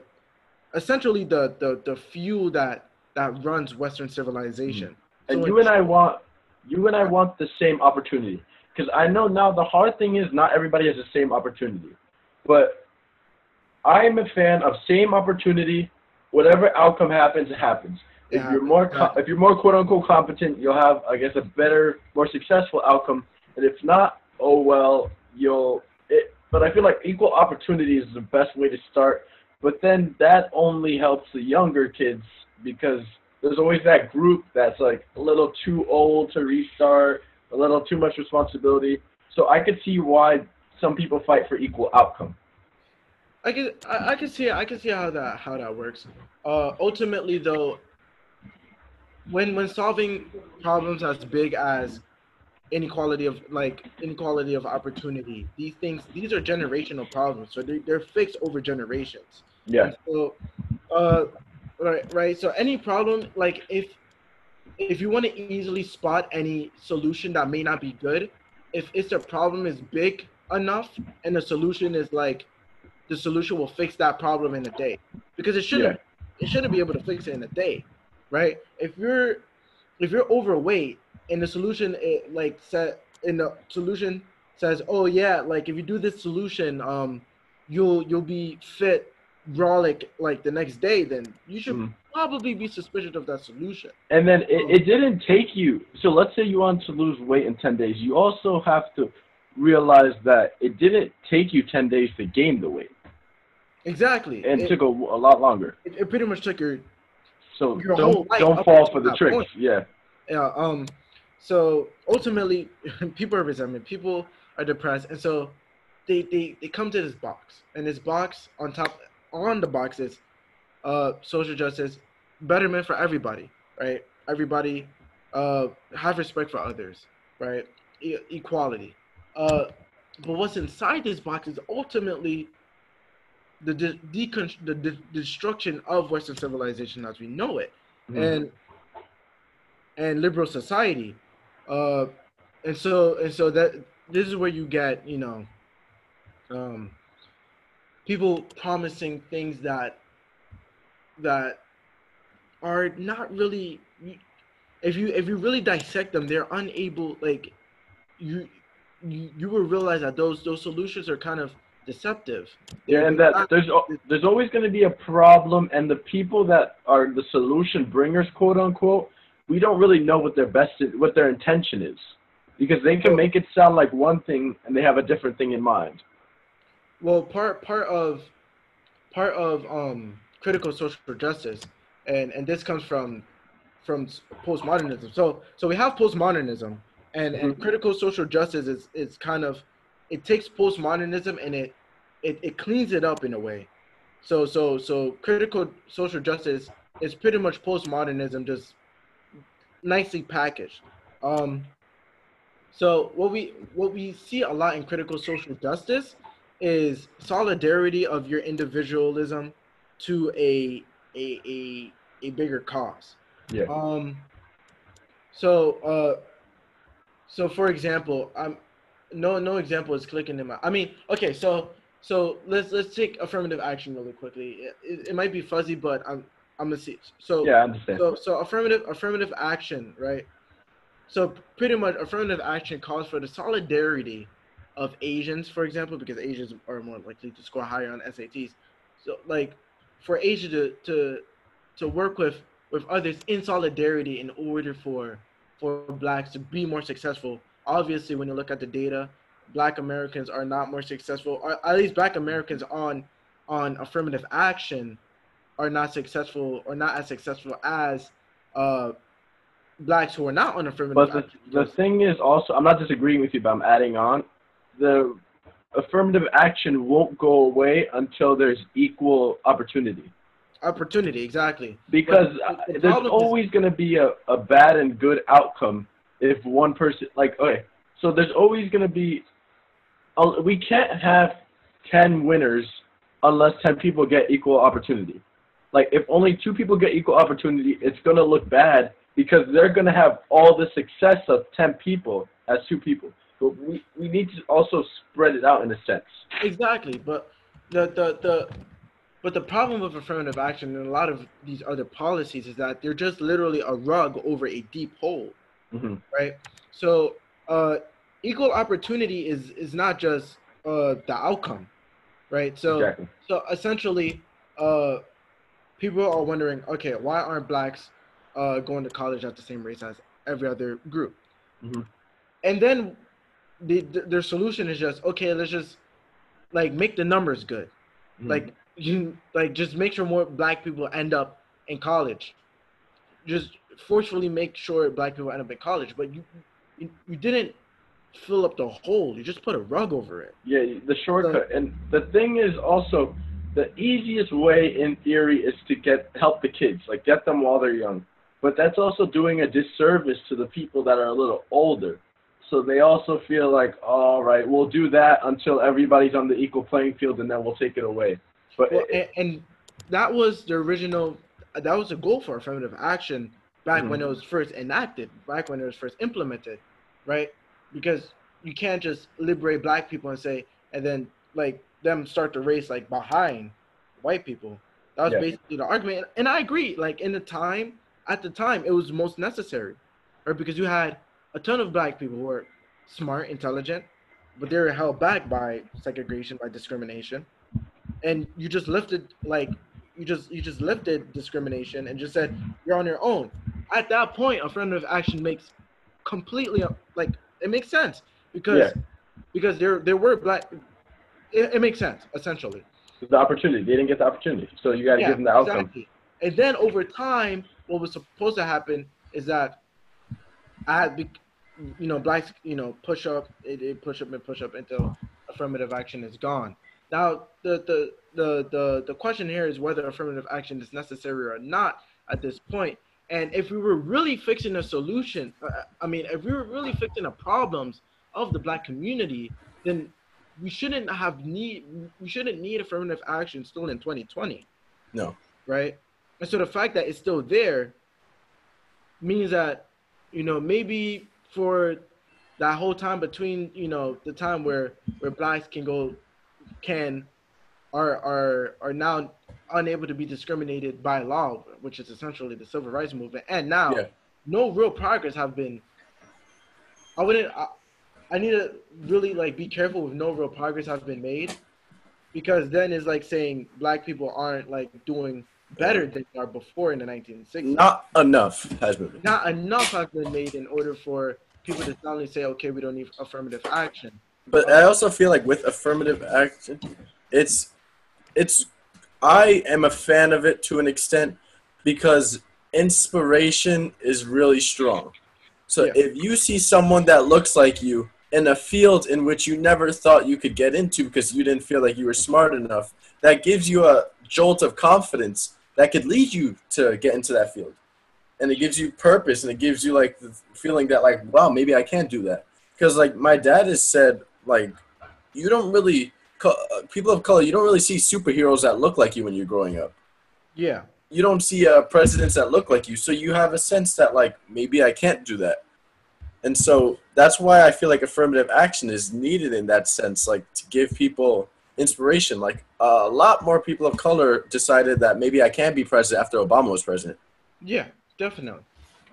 [SPEAKER 3] essentially the the, the fuel that that runs western civilization. Mm-hmm.
[SPEAKER 2] And
[SPEAKER 3] So
[SPEAKER 2] you and i want you and i want the same opportunity because i know now the hard thing is not everybody has the same opportunity but i am a fan of same opportunity whatever outcome happens it happens if
[SPEAKER 3] Yeah,
[SPEAKER 2] you're more
[SPEAKER 3] exactly.
[SPEAKER 2] if you're more quote unquote competent, you'll have I guess a better, more successful outcome. And if not, oh well, you'll. It, but I feel like equal opportunity is the best way to start. But then that only helps the younger kids because there's always that group that's like a little too old to restart, a little too much responsibility. So I could see why some people fight for equal outcome.
[SPEAKER 3] I can I, I can see I can see how that how that works. Uh, ultimately, though, when when solving problems as big as inequality of like inequality of opportunity, these things these are generational problems, so they, they're fixed over generations.
[SPEAKER 2] Yeah.
[SPEAKER 3] And so, uh, right, right. So any problem, like if if you want to easily spot any solution that may not be good, if it's a problem is big enough and the solution is like the solution will fix that problem in a day. Because it shouldn't it shouldn't be able to fix it in a day right? If you're if you're overweight and the solution it, like set in the solution says oh yeah like if you do this solution um you'll you'll be fit brolic like the next day then you should
[SPEAKER 2] Mhm.
[SPEAKER 3] probably be suspicious of that solution
[SPEAKER 2] And then it, it didn't take you. So let's say you want to lose weight in 10 days. You also have to realize that it didn't take you 10 days to gain the weight.
[SPEAKER 3] exactly
[SPEAKER 2] And
[SPEAKER 3] it,
[SPEAKER 2] took a, a lot longer.
[SPEAKER 3] it, it pretty much took your
[SPEAKER 2] So
[SPEAKER 3] Your
[SPEAKER 2] don't
[SPEAKER 3] life
[SPEAKER 2] don't fall for the tricks.
[SPEAKER 3] point.
[SPEAKER 2] Yeah.
[SPEAKER 3] Yeah. Um. So ultimately, (laughs) people are resentment. People are depressed, and so they they they come to this box, and this box on top on the boxes uh social justice, betterment for everybody, right? Everybody, uh, have respect for others, right? E- equality. Uh, but what's inside this box is ultimately the de- decon- the de- destruction of Western civilization as we know it
[SPEAKER 2] Mhm.
[SPEAKER 3] and and liberal society uh and so and so that this is where you get you know um people promising things that that are not really if you if you really dissect them they're unable like you you, you will realize that those those solutions are kind of deceptive
[SPEAKER 2] Yeah, and that there's there's always going to be a problem, and the people that are the solution bringers, quote unquote, we don't really know what their best what their intention is, because they can make it sound like one thing and they have a different thing in mind.
[SPEAKER 3] Well part part of part of um critical social justice and and this comes from from postmodernism. So so we have postmodernism and and
[SPEAKER 2] Mhm.
[SPEAKER 3] critical social justice is is kind of it takes postmodernism and it it, it cleans it up in a way. So so so critical social justice is pretty much postmodernism just nicely packaged. Um so what we what we see a lot in critical social justice is solidarity of your individualism to a a a, a bigger cause.
[SPEAKER 2] Yeah.
[SPEAKER 3] Um. So uh, so for example, I'm no no example is clicking in my. I mean, okay, so so let's let's take affirmative action really quickly. It, it, it might be fuzzy, but I'm I'm gonna see. So
[SPEAKER 2] Yeah, I understand.
[SPEAKER 3] so so affirmative affirmative action, right? So pretty much affirmative action calls for the solidarity of Asians, for example, because Asians are more likely to score higher on SATs. So like for Asia to to to work with with others in solidarity in order for for blacks to be more successful. Obviously, when you look at the data, black Americans are not more successful, or at least black Americans on on affirmative action are not successful or not as successful as uh, blacks who are not on affirmative
[SPEAKER 2] But the,
[SPEAKER 3] action.
[SPEAKER 2] the thing is also, I'm not disagreeing with you, but I'm adding on. The affirmative action won't go away until there's equal opportunity.
[SPEAKER 3] opportunity, exactly.
[SPEAKER 2] Because
[SPEAKER 3] But the
[SPEAKER 2] uh, there's always going to be a, a bad and good outcome if one person, like, okay, so there's always going to be, we can't have 10 winners unless 10 people get equal opportunity. Like, if only two people get equal opportunity, it's going to look bad because they're going to have all the success of 10 people as two people. But we, we need to also spread it out in a sense.
[SPEAKER 3] Exactly, but the the the but the problem with affirmative action and a lot of these other policies is that they're just literally a rug over a deep hole,
[SPEAKER 2] hmm
[SPEAKER 3] right? So uh, equal opportunity is is not just uh, the outcome, right? So
[SPEAKER 2] exactly.
[SPEAKER 3] so essentially, uh, people are wondering, okay, why aren't blacks uh, going to college at the same rates as every other group?
[SPEAKER 2] Mhm.
[SPEAKER 3] And then the, th- their solution is just, okay, let's just like make the numbers good.
[SPEAKER 2] Mhm.
[SPEAKER 3] Like you like just make sure more black people end up in college. just forcefully make sure black people end up in college, but you you, you didn't fill up the hole. You just put a rug over it.
[SPEAKER 4] Yeah, the shortcut. And the thing is also the easiest way in theory is to get help the kids, like get them while they're young. But that's also doing a disservice to the people that are a little older. So they also feel like, all right, we'll do that until everybody's on the equal playing field, and then we'll take it away. But
[SPEAKER 3] Well,
[SPEAKER 4] it,
[SPEAKER 3] and, and that was the original. That was the goal for affirmative action back when mm-hmm. it was first enacted, back when it was first implemented, right? Because you can't just liberate black people and say, and then like them start to race like behind white people. That was
[SPEAKER 4] Yeah.
[SPEAKER 3] basically the argument, and I agree. Like in the time, at the time, it was most necessary, right? Because you had a ton of black people who were smart, intelligent, but they were held back by segregation, by discrimination, and you just lifted like you just you just lifted discrimination and just said you're on your own. At that point, affirmative action makes completely like it makes sense because
[SPEAKER 4] Yeah.
[SPEAKER 3] because there there were black. It, it makes sense essentially.
[SPEAKER 4] the opportunity, they didn't get the opportunity. So you got to give them the outcome.
[SPEAKER 3] Exactly. And then over time, what was supposed to happen is that I had, you know, blacks, you know, push up, it, it push up and push up until affirmative action is gone. Now, the, the the the the question here is whether affirmative action is necessary or not at this point. And if we were really fixing a solution, uh, I mean, if we were really fixing the problems of the black community, then we shouldn't have need we shouldn't need affirmative action still in 2020
[SPEAKER 2] No.
[SPEAKER 3] right? And so the fact that it's still there means that, you know, maybe for that whole time between, you know, the time where where blacks can go can are are are now unable to be discriminated by law, which is essentially the civil rights movement, and now
[SPEAKER 2] Yeah.
[SPEAKER 3] no real progress have been. I wouldn't. I, I need to really like be careful with no real progress have been made, because then it's like saying black people aren't like doing better than they are before in the 1960s.
[SPEAKER 2] Not enough has been.
[SPEAKER 3] Not enough has been made in order for people to suddenly say, okay, we don't need affirmative action.
[SPEAKER 2] But I also feel like with affirmative action, it's it's I am a fan of it to an extent because inspiration is really strong. So
[SPEAKER 3] Yeah.
[SPEAKER 2] if you see someone that looks like you in a field in which you never thought you could get into because you didn't feel like you were smart enough, that gives you a jolt of confidence that could lead you to get into that field. And it gives you purpose and it gives you like the feeling that like, wow, maybe I can do that. Because like my dad has said like you don't really uh, people of color you don't really see superheroes that look like you when you're growing up.
[SPEAKER 3] Yeah.
[SPEAKER 2] you don't see uh, presidents that look like you. So you have a sense that like maybe i can't do that. And so that's why i feel like affirmative action is needed in that sense like to give people inspiration. Like a lot more people of color decided that maybe i can be president after obama was president.
[SPEAKER 3] Yeah, definitely.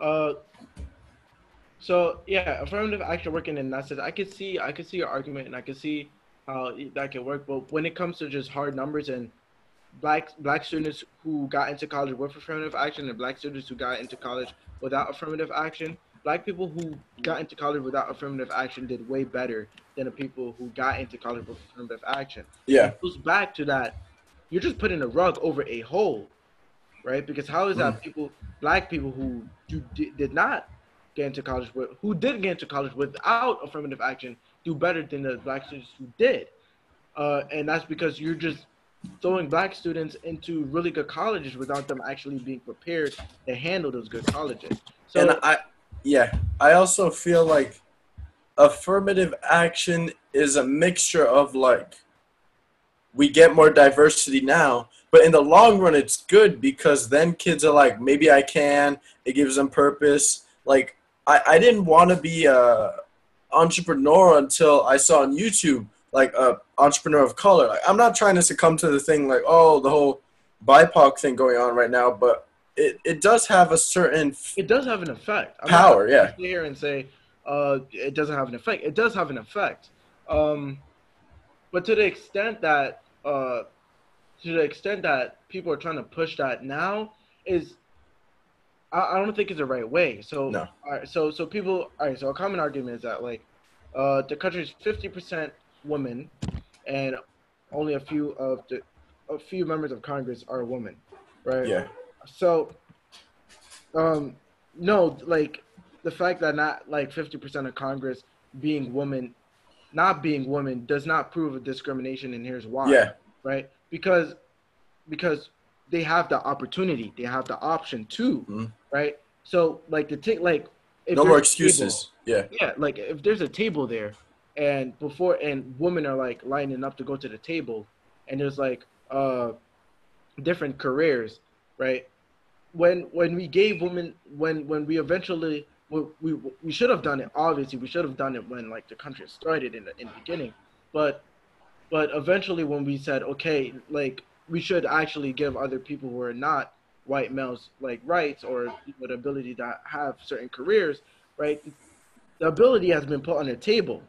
[SPEAKER 3] Uh, so yeah, affirmative action working in that sense, I could see, I could see your argument, and I could see how that could work. But when it comes to just hard numbers and black black students who got into college with affirmative action and black students who got into college without affirmative action, black people who got into college without affirmative action did way better than the people who got into college with affirmative action
[SPEAKER 2] yeah
[SPEAKER 3] it goes back to that you're just putting a rug over a hole right? Because how is that people black people who do, did, did not get into college with who did get into college without affirmative action do better than the black students who did. Uh, and that's because you're just throwing black students into really good colleges without them actually being prepared to handle those good colleges. So
[SPEAKER 2] and I, yeah, I also feel like affirmative action is a mixture of like we get more diversity now, but in the long run, it's good because then kids are like, maybe I can. It gives them purpose. Like I, I didn't want to be a entrepreneur until I saw on YouTube like a entrepreneur of color. Like, I'm not trying to succumb to the thing like oh the whole BIPOC thing going on right now, but it, it does have a certain
[SPEAKER 3] it does have an effect. I'm
[SPEAKER 2] power. Yeah.
[SPEAKER 3] here and say uh, it doesn't have an effect. It does have an effect, um, but to the extent that uh, to the extent that people are trying to push that now is, I, I don't think it's the right way. So
[SPEAKER 2] No.
[SPEAKER 3] right, so so people all right. So a common argument is that like uh, the country is fifty percent women, and only a few of the a few members of Congress are women, right?
[SPEAKER 2] Yeah.
[SPEAKER 3] So Um, no, like the fact that not like fifty percent of Congress being women, not being women, does not prove a discrimination, and here's why.
[SPEAKER 2] Yeah.
[SPEAKER 3] Right. Because because they have the opportunity, they have the option to.
[SPEAKER 2] Mhm.
[SPEAKER 3] Right. So like the take like. if
[SPEAKER 2] no more excuses. Yeah.
[SPEAKER 3] table- yeah, like if there's a table there, and before and women are like lining up to go to the table, and there's like uh different careers, right? When when we gave women when when we eventually we we, we should have done it. Obviously, we should have done it when like the country started in the in the beginning, but but eventually when we said okay, like we should actually give other people who are not white males like rights or you know, the ability to have certain careers, right? The ability has been put on the table,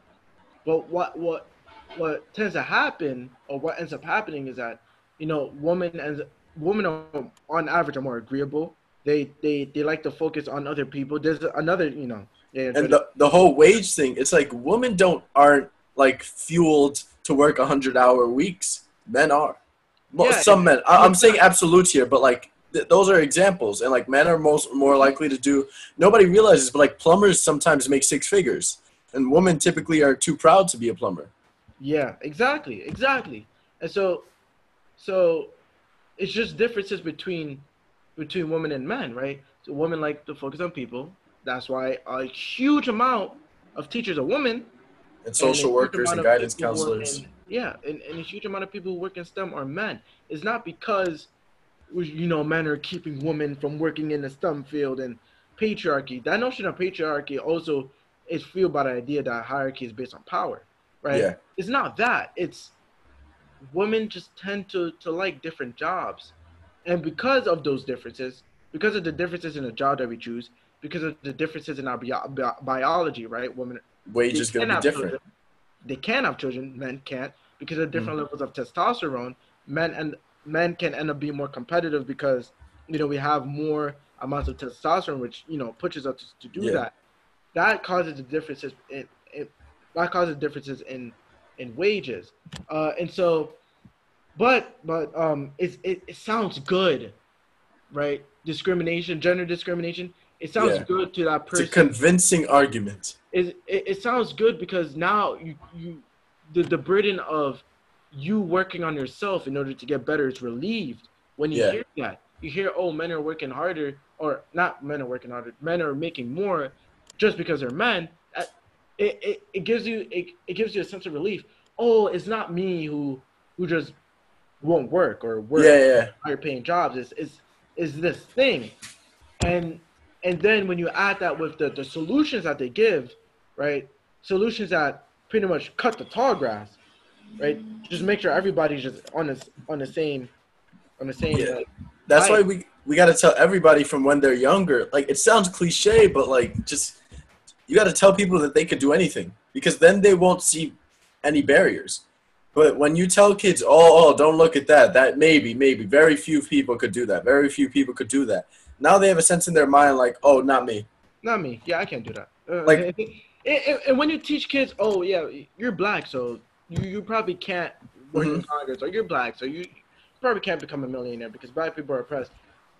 [SPEAKER 3] but what what what tends to happen or what ends up happening is that you know women and women are on average are more agreeable. They they they like to focus on other people. There's another you know
[SPEAKER 2] And the, the whole wage thing, it's like women don't aren't like fueled to work hundred hour weeks. Men are. Mo-
[SPEAKER 3] Yeah,
[SPEAKER 2] Some men. I, I'm saying absolutes here, but like th- those are examples, and like men are most more likely to do. Nobody realizes, but like plumbers sometimes make six figures, and women typically are too proud to be a plumber.
[SPEAKER 3] Yeah, exactly, exactly. And so, so it's just differences between between women and men, right? So women like to focus on people. That's why a huge amount of teachers are women.
[SPEAKER 2] And social
[SPEAKER 3] a huge
[SPEAKER 2] workers and guidance
[SPEAKER 3] people who work
[SPEAKER 2] counselors.
[SPEAKER 3] in- yeah, and, and a huge amount of people who work in STEM are men. It's not because you know men are keeping women from working in the STEM field and patriarchy. That notion of patriarchy also is fueled by the idea that hierarchy is based on power, right?
[SPEAKER 2] Yeah.
[SPEAKER 3] It's not that. It's women just tend to to like different jobs, and because of those differences, because of the differences in the job that we choose, because of the differences in our bio- bi- biology, right? Women
[SPEAKER 2] Wage
[SPEAKER 3] they
[SPEAKER 2] is going to be different.
[SPEAKER 3] They can have children. Men can't because of different
[SPEAKER 2] Mm-hmm.
[SPEAKER 3] levels of testosterone. Men and men can end up being more competitive because you know we have more amounts of testosterone, which you know pushes us to, to do
[SPEAKER 2] Yeah.
[SPEAKER 3] that. That causes the differences. In, in, that causes differences in in wages, uh, and so, but but um, it's, it it sounds good, right? Discrimination, gender discrimination. It sounds
[SPEAKER 2] Yeah.
[SPEAKER 3] good to that person.
[SPEAKER 2] It's a convincing argument.
[SPEAKER 3] it, it, it sounds good because now you, you the, the burden of you working on yourself in order to get better is relieved when you
[SPEAKER 2] Yeah.
[SPEAKER 3] hear that you hear oh men are working harder or not men are working harder men are making more just because they're men that- it, it, it gives you it, it gives you a sense of relief oh it's not me who who just won't work or work
[SPEAKER 2] Yeah, yeah.
[SPEAKER 3] higher paying jobs is is is this thing and and then when you add that with the, the solutions that they give right solutions that pretty much cut the tall grass right just make sure everybody's just on this on the same on the same
[SPEAKER 2] Yeah.
[SPEAKER 3] like,
[SPEAKER 2] That's why we we got to tell everybody from when they're younger. Like it sounds cliche, but like just you got to tell people that they could do anything because then they won't see any barriers. But when you tell kids, "Oh, oh, don't look at that. That maybe, maybe very few people could do that. Very few people could do that." Now they have a sense in their mind like, "Oh, not me."
[SPEAKER 3] not me. Yeah i can't do that. Uh,
[SPEAKER 2] Like-
[SPEAKER 3] and, and- and when you teach kids oh yeah you're black so you, you probably can't work in congress or you're black so you probably can't become a millionaire because black people are oppressed.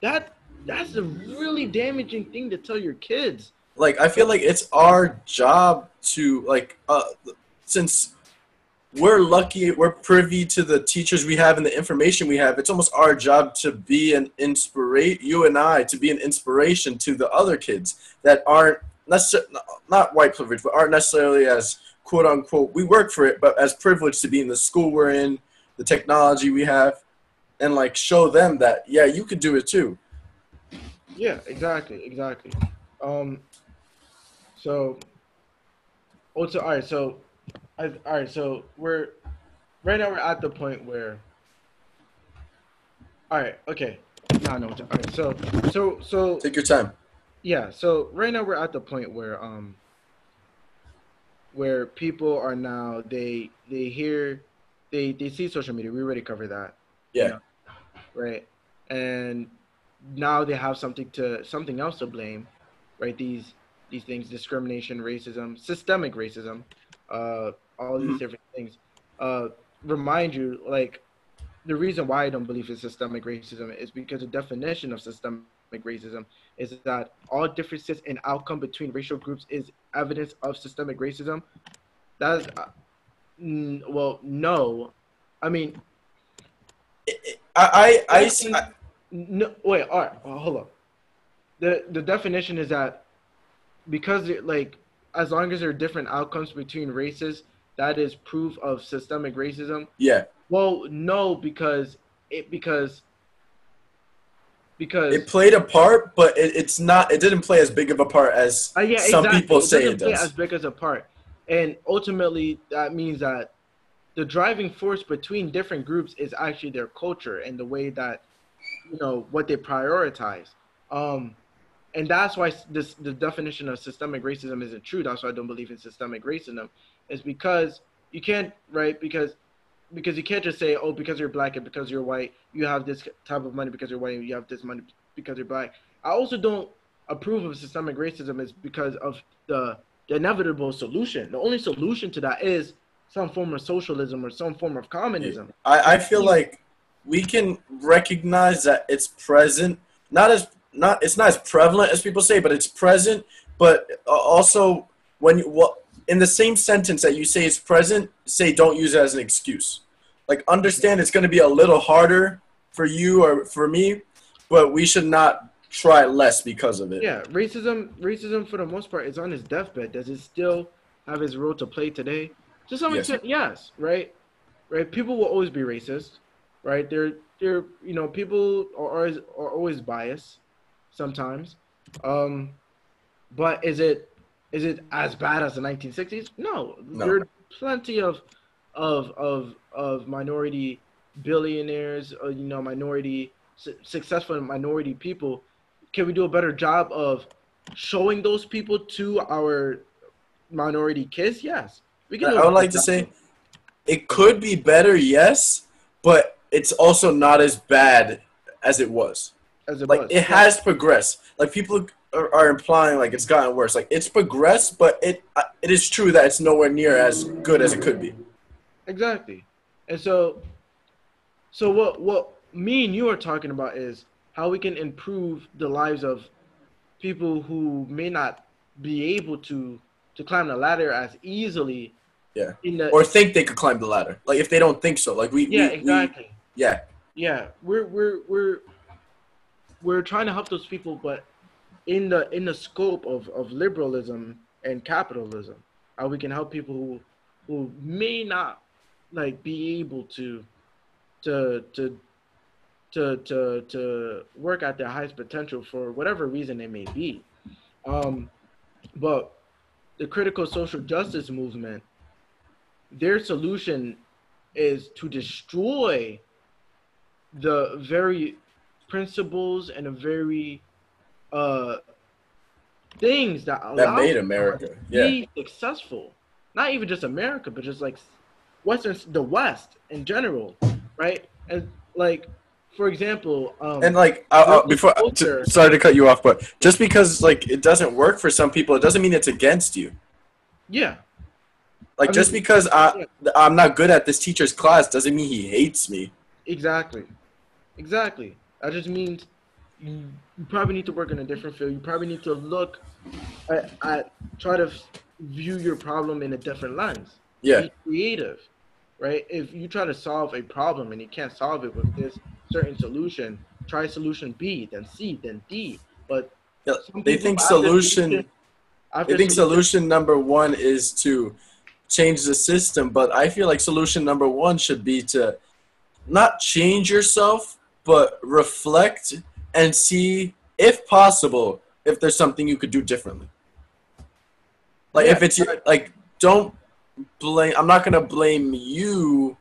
[SPEAKER 3] That that's a really damaging thing to tell your kids.
[SPEAKER 2] Like i feel like it's our job to like uh since we're lucky we're privy to the teachers we have and the information we have it's almost our job to be an inspiration you and i to be an inspiration to the other kids that aren't not white privilege but aren't necessarily as quote unquote we work for it but as privileged to be in the school we're in the technology we have and like show them that yeah you could do it too
[SPEAKER 3] Yeah, exactly, exactly. Um, so, also, all right, so, I, all right, so we're right now we're at the point where, all right, okay, no, no, all right, so, so, so,
[SPEAKER 2] take your time
[SPEAKER 3] yeah, so right now we're at the point where, um, where people are now they they hear, they they see social media. We already covered that
[SPEAKER 2] yeah
[SPEAKER 3] right? And now they have something to something else to blame, right? These these things: discrimination, racism, systemic racism, uh, all these different things. Uh, remind you, like, the reason why I don't believe in systemic racism is because the definition of systemic racism is that all differences in outcome between racial groups is evidence of systemic racism. That is, uh, n- well, no. I mean,
[SPEAKER 2] I I, I, see- I
[SPEAKER 3] no. Wait, all right, well, hold on. The the definition is that because it, like as long as there are different outcomes between races, that is proof of systemic racism.
[SPEAKER 2] yeah.
[SPEAKER 3] Well, no, because it because because
[SPEAKER 2] It played a part, but it, it's not. It didn't play as big of a part as
[SPEAKER 3] Uh, yeah,
[SPEAKER 2] some
[SPEAKER 3] exactly.
[SPEAKER 2] people say
[SPEAKER 3] doesn't
[SPEAKER 2] it
[SPEAKER 3] play
[SPEAKER 2] does.
[SPEAKER 3] as big as a part, and ultimately that means that the driving force between different groups is actually their culture and the way that you know what they prioritize. Um, and that's why this the definition of systemic racism isn't true. That's why I don't believe in systemic racism. Is because you can't right because because you can't just say oh because you're black and because you're white you have this type of money because you're white and you have this money because you're black. I also don't approve of systemic racism is because of the, the inevitable solution. The only solution to that is some form of socialism or some form of communism.
[SPEAKER 2] I, I feel like we can recognize that it's present, not as not it's not as prevalent as people say, but it's present. But uh, also, when you what in the same sentence that you say it's present, say don't use it as an excuse. Like understand it's going to be a little harder for you or for me, but we should not try less because of it.
[SPEAKER 3] Yeah, racism racism for the most part is on his deathbed. Does it still have his role to play today? To some
[SPEAKER 2] Yes.
[SPEAKER 3] extent, yes, right? Right? People will always be racist, right? They're they're you know, people are always are always biased sometimes. Um but is it is it as bad as the 1960s? No.
[SPEAKER 2] No.
[SPEAKER 3] There are plenty of of of of minority billionaires, or, you know, minority su- successful minority people. Can we do a better job of showing those people to our minority kids? Yes. We do
[SPEAKER 2] I would like to say it could be better, yes, but it's also not as bad as it was.
[SPEAKER 3] as it
[SPEAKER 2] Like
[SPEAKER 3] was.
[SPEAKER 2] it has progressed. Like people are, implying like it's gotten worse. Like it's progressed, but it uh, it is true that it's nowhere near as good as it could be.
[SPEAKER 3] Exactly. And so so what what me and you are talking about is how we can improve the lives of people who may not be able to to climb the ladder as easily
[SPEAKER 2] Yeah.
[SPEAKER 3] in the
[SPEAKER 2] Or think they could climb the ladder. Like if they don't think so. Like we
[SPEAKER 3] yeah
[SPEAKER 2] we, we-
[SPEAKER 3] exactly
[SPEAKER 2] yeah.
[SPEAKER 3] yeah we're we're we're we're trying to help those people but in the in the scope of of liberalism and capitalism how we can help people who who may not like be able to to to to to to work at their highest potential for whatever reason it may be. Um but the critical social justice movement their solution is to destroy the very principles and the very uh things that
[SPEAKER 2] That made America.
[SPEAKER 3] to
[SPEAKER 2] Yeah.
[SPEAKER 3] be successful. Not even just America, but just like Western, the West in general, right? And like, for example, um,
[SPEAKER 2] And like uh, uh, before
[SPEAKER 3] culture.
[SPEAKER 2] t- sorry to cut you off, but just because like it doesn't work for some people, it doesn't mean it's against you.
[SPEAKER 3] yeah,
[SPEAKER 2] Like
[SPEAKER 3] I
[SPEAKER 2] just
[SPEAKER 3] mean-
[SPEAKER 2] because I I'm not good at this teacher's class doesn't mean he hates me.
[SPEAKER 3] exactly, exactly. That just means you, you probably need to work in a different field. You probably need to look at, at try to view your problem in a different lens.
[SPEAKER 2] Yeah.
[SPEAKER 3] be creative, right? If you try to solve a problem and you can't solve it with this certain solution, try solution B, then C, then D. But
[SPEAKER 2] Yeah, They think solution
[SPEAKER 3] after
[SPEAKER 2] I think solution number one is to change the system, but I feel like solution number one should be to not change yourself, but reflect and see, if possible, if there's something you could do differently. Like if it's your- like, don't blame. I'm not gonna blame you.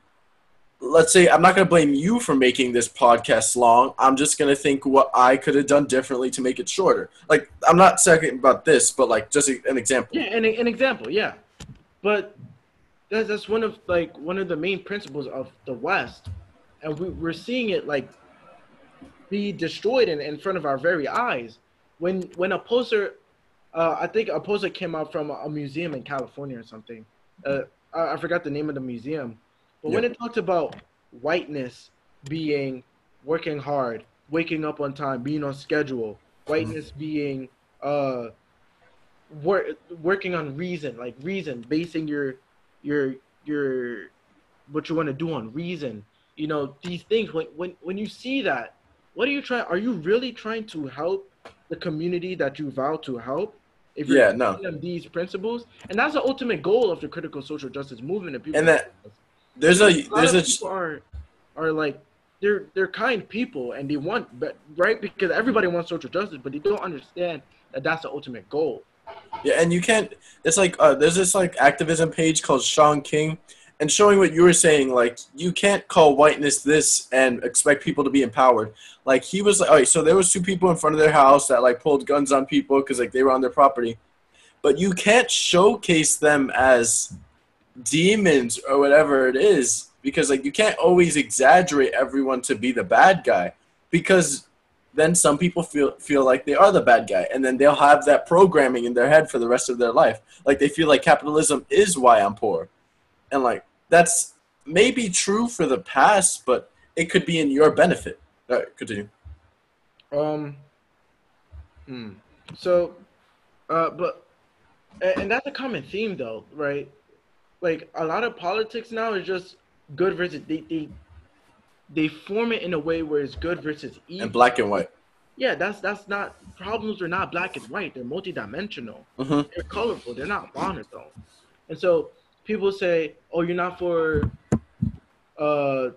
[SPEAKER 2] Let's say I'm not gonna blame you for making this podcast long. I'm just gonna think what I could have done differently to make it shorter. Like I'm not saying about this, but like just a- an example.
[SPEAKER 3] Yeah, an, an example, yeah. But that's that's one of like one of the main principles of the West, and we, we're seeing it like be destroyed in, in front of our very eyes. When when a poster, uh, I think a poster came out from a, museum in California or something. Uh, I, I forgot the name of the museum, but when it talked about whiteness being working hard, waking up on time, being on schedule, whiteness being uh wor- working on reason, like reason, basing your your your what you want to do on reason. You know these things. When when when you see that, what are you trying? Are you really trying to help the community that you vow to help? If you
[SPEAKER 2] Yeah, no.
[SPEAKER 3] these principles, and that's the ultimate goal of the critical social justice movement. And people
[SPEAKER 2] And that- There's a
[SPEAKER 3] a
[SPEAKER 2] there's a
[SPEAKER 3] people are are like they're they're kind people and they want but right because everybody wants social justice but they don't understand that that's the ultimate goal
[SPEAKER 2] Yeah, and you can't. It's like uh, there's this like activism page called Shaun King, and showing what you were saying. Like you can't call whiteness this and expect people to be empowered. Like he was like, all right, so there was two people in front of their house that like pulled guns on people because like they were on their property, but you can't showcase them as demons or whatever it is because like you can't always exaggerate everyone to be the bad guy because then some people feel feel like they are the bad guy and then they'll have that programming in their head for the rest of their life like they feel like capitalism is why i'm poor and like that's maybe true for the past but it could be in your benefit. All right continue.
[SPEAKER 3] Um hmm. so uh but and, that's a common theme though right? Like a lot of politics now is just good versus they they they form it in a way where it's good versus evil.
[SPEAKER 2] And black and white.
[SPEAKER 3] Yeah that's that's not problems are not black and white. They're multidimensional.
[SPEAKER 2] Hmm
[SPEAKER 3] they're colorful. They're not monotone. And so people say, "Oh, you're not for uh,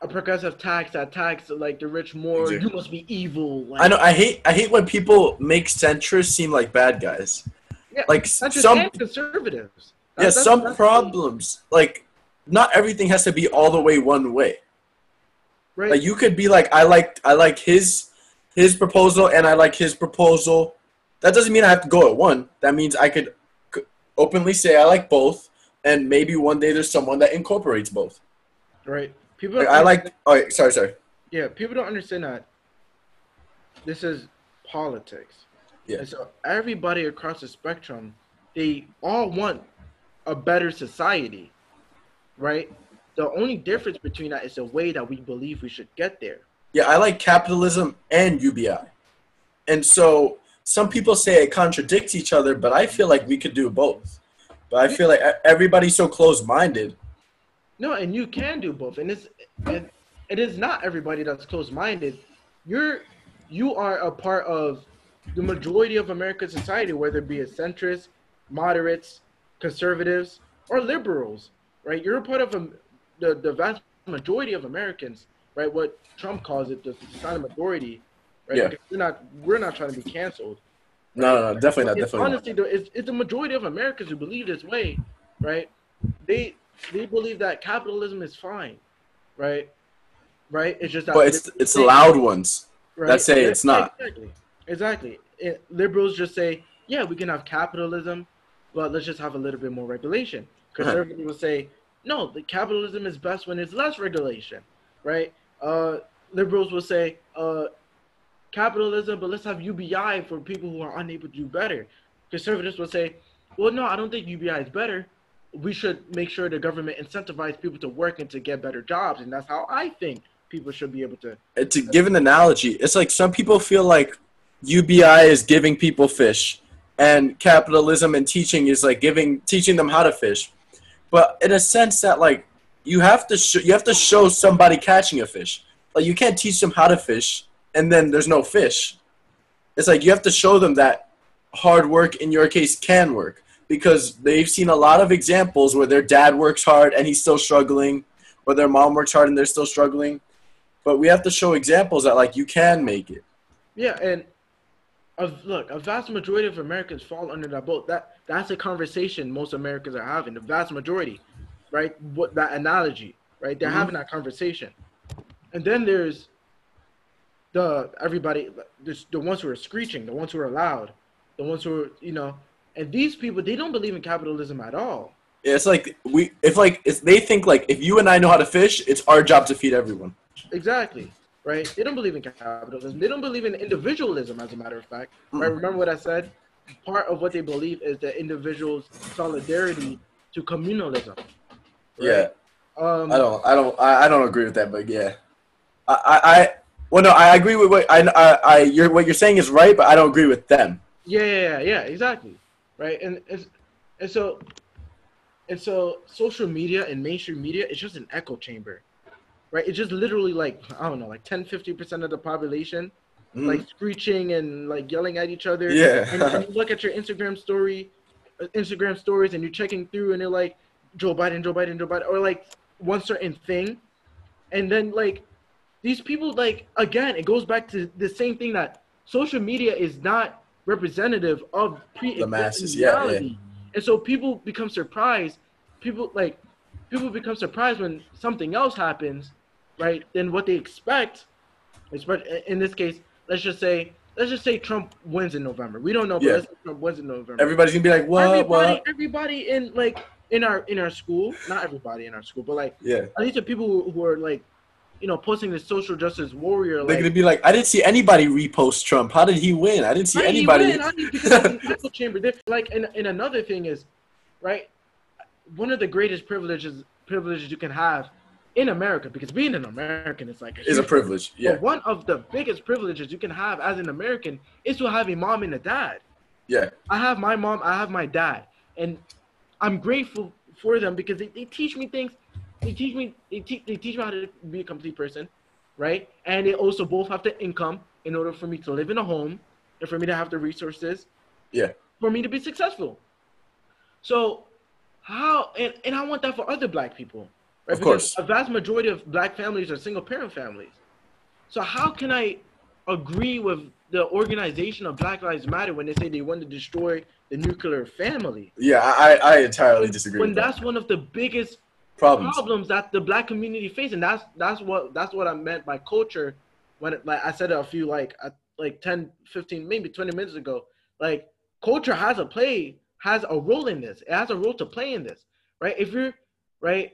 [SPEAKER 3] a progressive tax that tax like the rich more.
[SPEAKER 2] Exactly.
[SPEAKER 3] You must be evil." Like,
[SPEAKER 2] i know i hate i hate when people make centrists seem like bad guys
[SPEAKER 3] Yeah,
[SPEAKER 2] like some
[SPEAKER 3] conservatives.
[SPEAKER 2] yeah
[SPEAKER 3] That's-
[SPEAKER 2] some
[SPEAKER 3] that's-
[SPEAKER 2] problems like not everything has to be all the way one way
[SPEAKER 3] right?
[SPEAKER 2] Like you could be like, I like I like his his proposal and I like his proposal. That doesn't mean I have to go at one. That means I could openly say I like both, and maybe one day there's someone that incorporates both.
[SPEAKER 3] right. People.
[SPEAKER 2] Like I like. Oh, sorry, sorry.
[SPEAKER 3] Yeah, people don't understand that this is politics.
[SPEAKER 2] Yeah.
[SPEAKER 3] And so everybody across the spectrum, they all want a better society, right? The only difference between that is the way that we believe we should get there.
[SPEAKER 2] Yeah, I like capitalism and UBI, and so some people say it contradicts each other, but I feel like we could do both. But I feel like everybody's so close-minded.
[SPEAKER 3] No, and you can do both, and it's and it is not everybody that's close-minded. You're you are a part of the majority of American society, whether it be a centrist, moderates, conservatives, or liberals, right? You're a part of a, the the vast majority of Americans, right? What Trump calls it, the silent majority, right?
[SPEAKER 2] Yeah.
[SPEAKER 3] Because we're not we're not trying to be canceled.
[SPEAKER 2] No, no, no, definitely not.
[SPEAKER 3] It's
[SPEAKER 2] Definitely not.
[SPEAKER 3] honestly, the, it's, it's the majority of Americans who believe this way, right? They they believe that capitalism is fine, right? Right? It's just that
[SPEAKER 2] But it's it's the loud ones.
[SPEAKER 3] right?
[SPEAKER 2] that say it's not.
[SPEAKER 3] Exactly. Exactly. It, liberals just say, yeah, we can have capitalism, but let's just have a little bit more regulation.
[SPEAKER 2] Uh-huh.
[SPEAKER 3] Conservatives will say, no, the capitalism is best when it's less regulation, right? Uh, liberals will say, uh, capitalism, but let's have UBI for people who are unable to do better. Conservatives will say, well, no, I don't think UBI is better. We should make sure the government incentivizes people to work and to get better jobs, and that's how I think people should be able to.
[SPEAKER 2] Uh, to give an analogy, it's like some people feel like UBI is giving people fish, and capitalism and teaching is like giving teaching them how to fish. But in a sense that like you have to sh- you have to show somebody catching a fish. Like you can't teach them how to fish and then there's no fish. It's like you have to show them that hard work in your case can work because they've seen a lot of examples where their dad works hard and he's still struggling, or their mom works hard and they're still struggling but we have to show examples that like you can make it.
[SPEAKER 3] Yeah, and a, look, a vast majority of Americans fall under that boat. That that's a conversation most Americans are having. The vast majority, right? What that analogy, right? They're
[SPEAKER 2] Mhm.
[SPEAKER 3] having that conversation, and then there's the everybody, there's the ones who are screeching, the ones who are loud, the ones who are you know, and these people they don't believe in capitalism at all.
[SPEAKER 2] Yeah, It's like we if like if they think like if you and I know how to fish, it's our job to feed everyone.
[SPEAKER 3] Exactly. Right? They don't believe in capitalism. They don't believe in individualism, as a matter of fact. Right?
[SPEAKER 2] Mm.
[SPEAKER 3] Remember what I said? Part of what they believe is the individual's solidarity to communalism.
[SPEAKER 2] Yeah,
[SPEAKER 3] Um,
[SPEAKER 2] I don't, I don't, I, I don't agree with that, but yeah, I, I, I Well, no, I agree with what I, I, I you're, what you're saying is right, but I don't agree with them.
[SPEAKER 3] Yeah, yeah, yeah, exactly. Right, and and, and so and so social media and mainstream media is just an echo chamber, right? It's just literally like I don't know, like 10, 50 percent of the population,
[SPEAKER 2] Mhm.
[SPEAKER 3] like screeching and like yelling at each other.
[SPEAKER 2] Yeah.
[SPEAKER 3] and, and you look at your Instagram story, uh, Instagram stories, and you're checking through, and they're like Joe Biden, Joe Biden, Joe Biden, or like one certain thing, and then like these people, like again, it goes back to the same thing that social media is not representative of pre
[SPEAKER 2] The masses, yeah, yeah.
[SPEAKER 3] and so people become surprised. People like people become surprised when something else happens, right? Than what they expect. In this case, let's just say let's just say Trump wins in November. We don't know, but
[SPEAKER 2] Yeah.
[SPEAKER 3] let's say Trump wins in November.
[SPEAKER 2] Everybody's gonna be like, what,
[SPEAKER 3] everybody,
[SPEAKER 2] what?
[SPEAKER 3] everybody in like in our in our school, not everybody in our school, but like
[SPEAKER 2] Yeah.
[SPEAKER 3] at least the people who, who are like, you know, posting the social justice warrior.
[SPEAKER 2] They're
[SPEAKER 3] Like,
[SPEAKER 2] gonna be like, I didn't see anybody repost Trump. How did he win? I didn't see anybody.
[SPEAKER 3] win? How did he- because it's an echo chamber. Like, and, and another thing is, right? One of the greatest privileges privileges you can have in America, because being an American is like
[SPEAKER 2] Is a privilege. Yeah.
[SPEAKER 3] But one of the biggest privileges you can have as an American is to have a mom and a dad.
[SPEAKER 2] Yeah.
[SPEAKER 3] I have my mom, I have my dad, and I'm grateful for them because they, they teach me things. They teach me they teach they teach me how to be a complete person, right? And they also both have the income in order for me to live in a home and for me to have the resources.
[SPEAKER 2] Yeah.
[SPEAKER 3] For me to be successful. So how and, and I want that for other black people. Right?
[SPEAKER 2] Of
[SPEAKER 3] Because
[SPEAKER 2] course.
[SPEAKER 3] a vast majority of black families are single parent families. So how can I agree with the organization of Black Lives Matter when they say they want to destroy the nuclear family?
[SPEAKER 2] Yeah. I, I entirely disagree
[SPEAKER 3] When
[SPEAKER 2] with that.
[SPEAKER 3] that's one of the biggest
[SPEAKER 2] Problems.
[SPEAKER 3] problems that the black community face, and that's that's what that's what I meant by culture. When it, like I said it a few like uh, like 10, 15, maybe twenty minutes ago, like culture has a play has a role in this. It has a role to play in this, right? If you're right,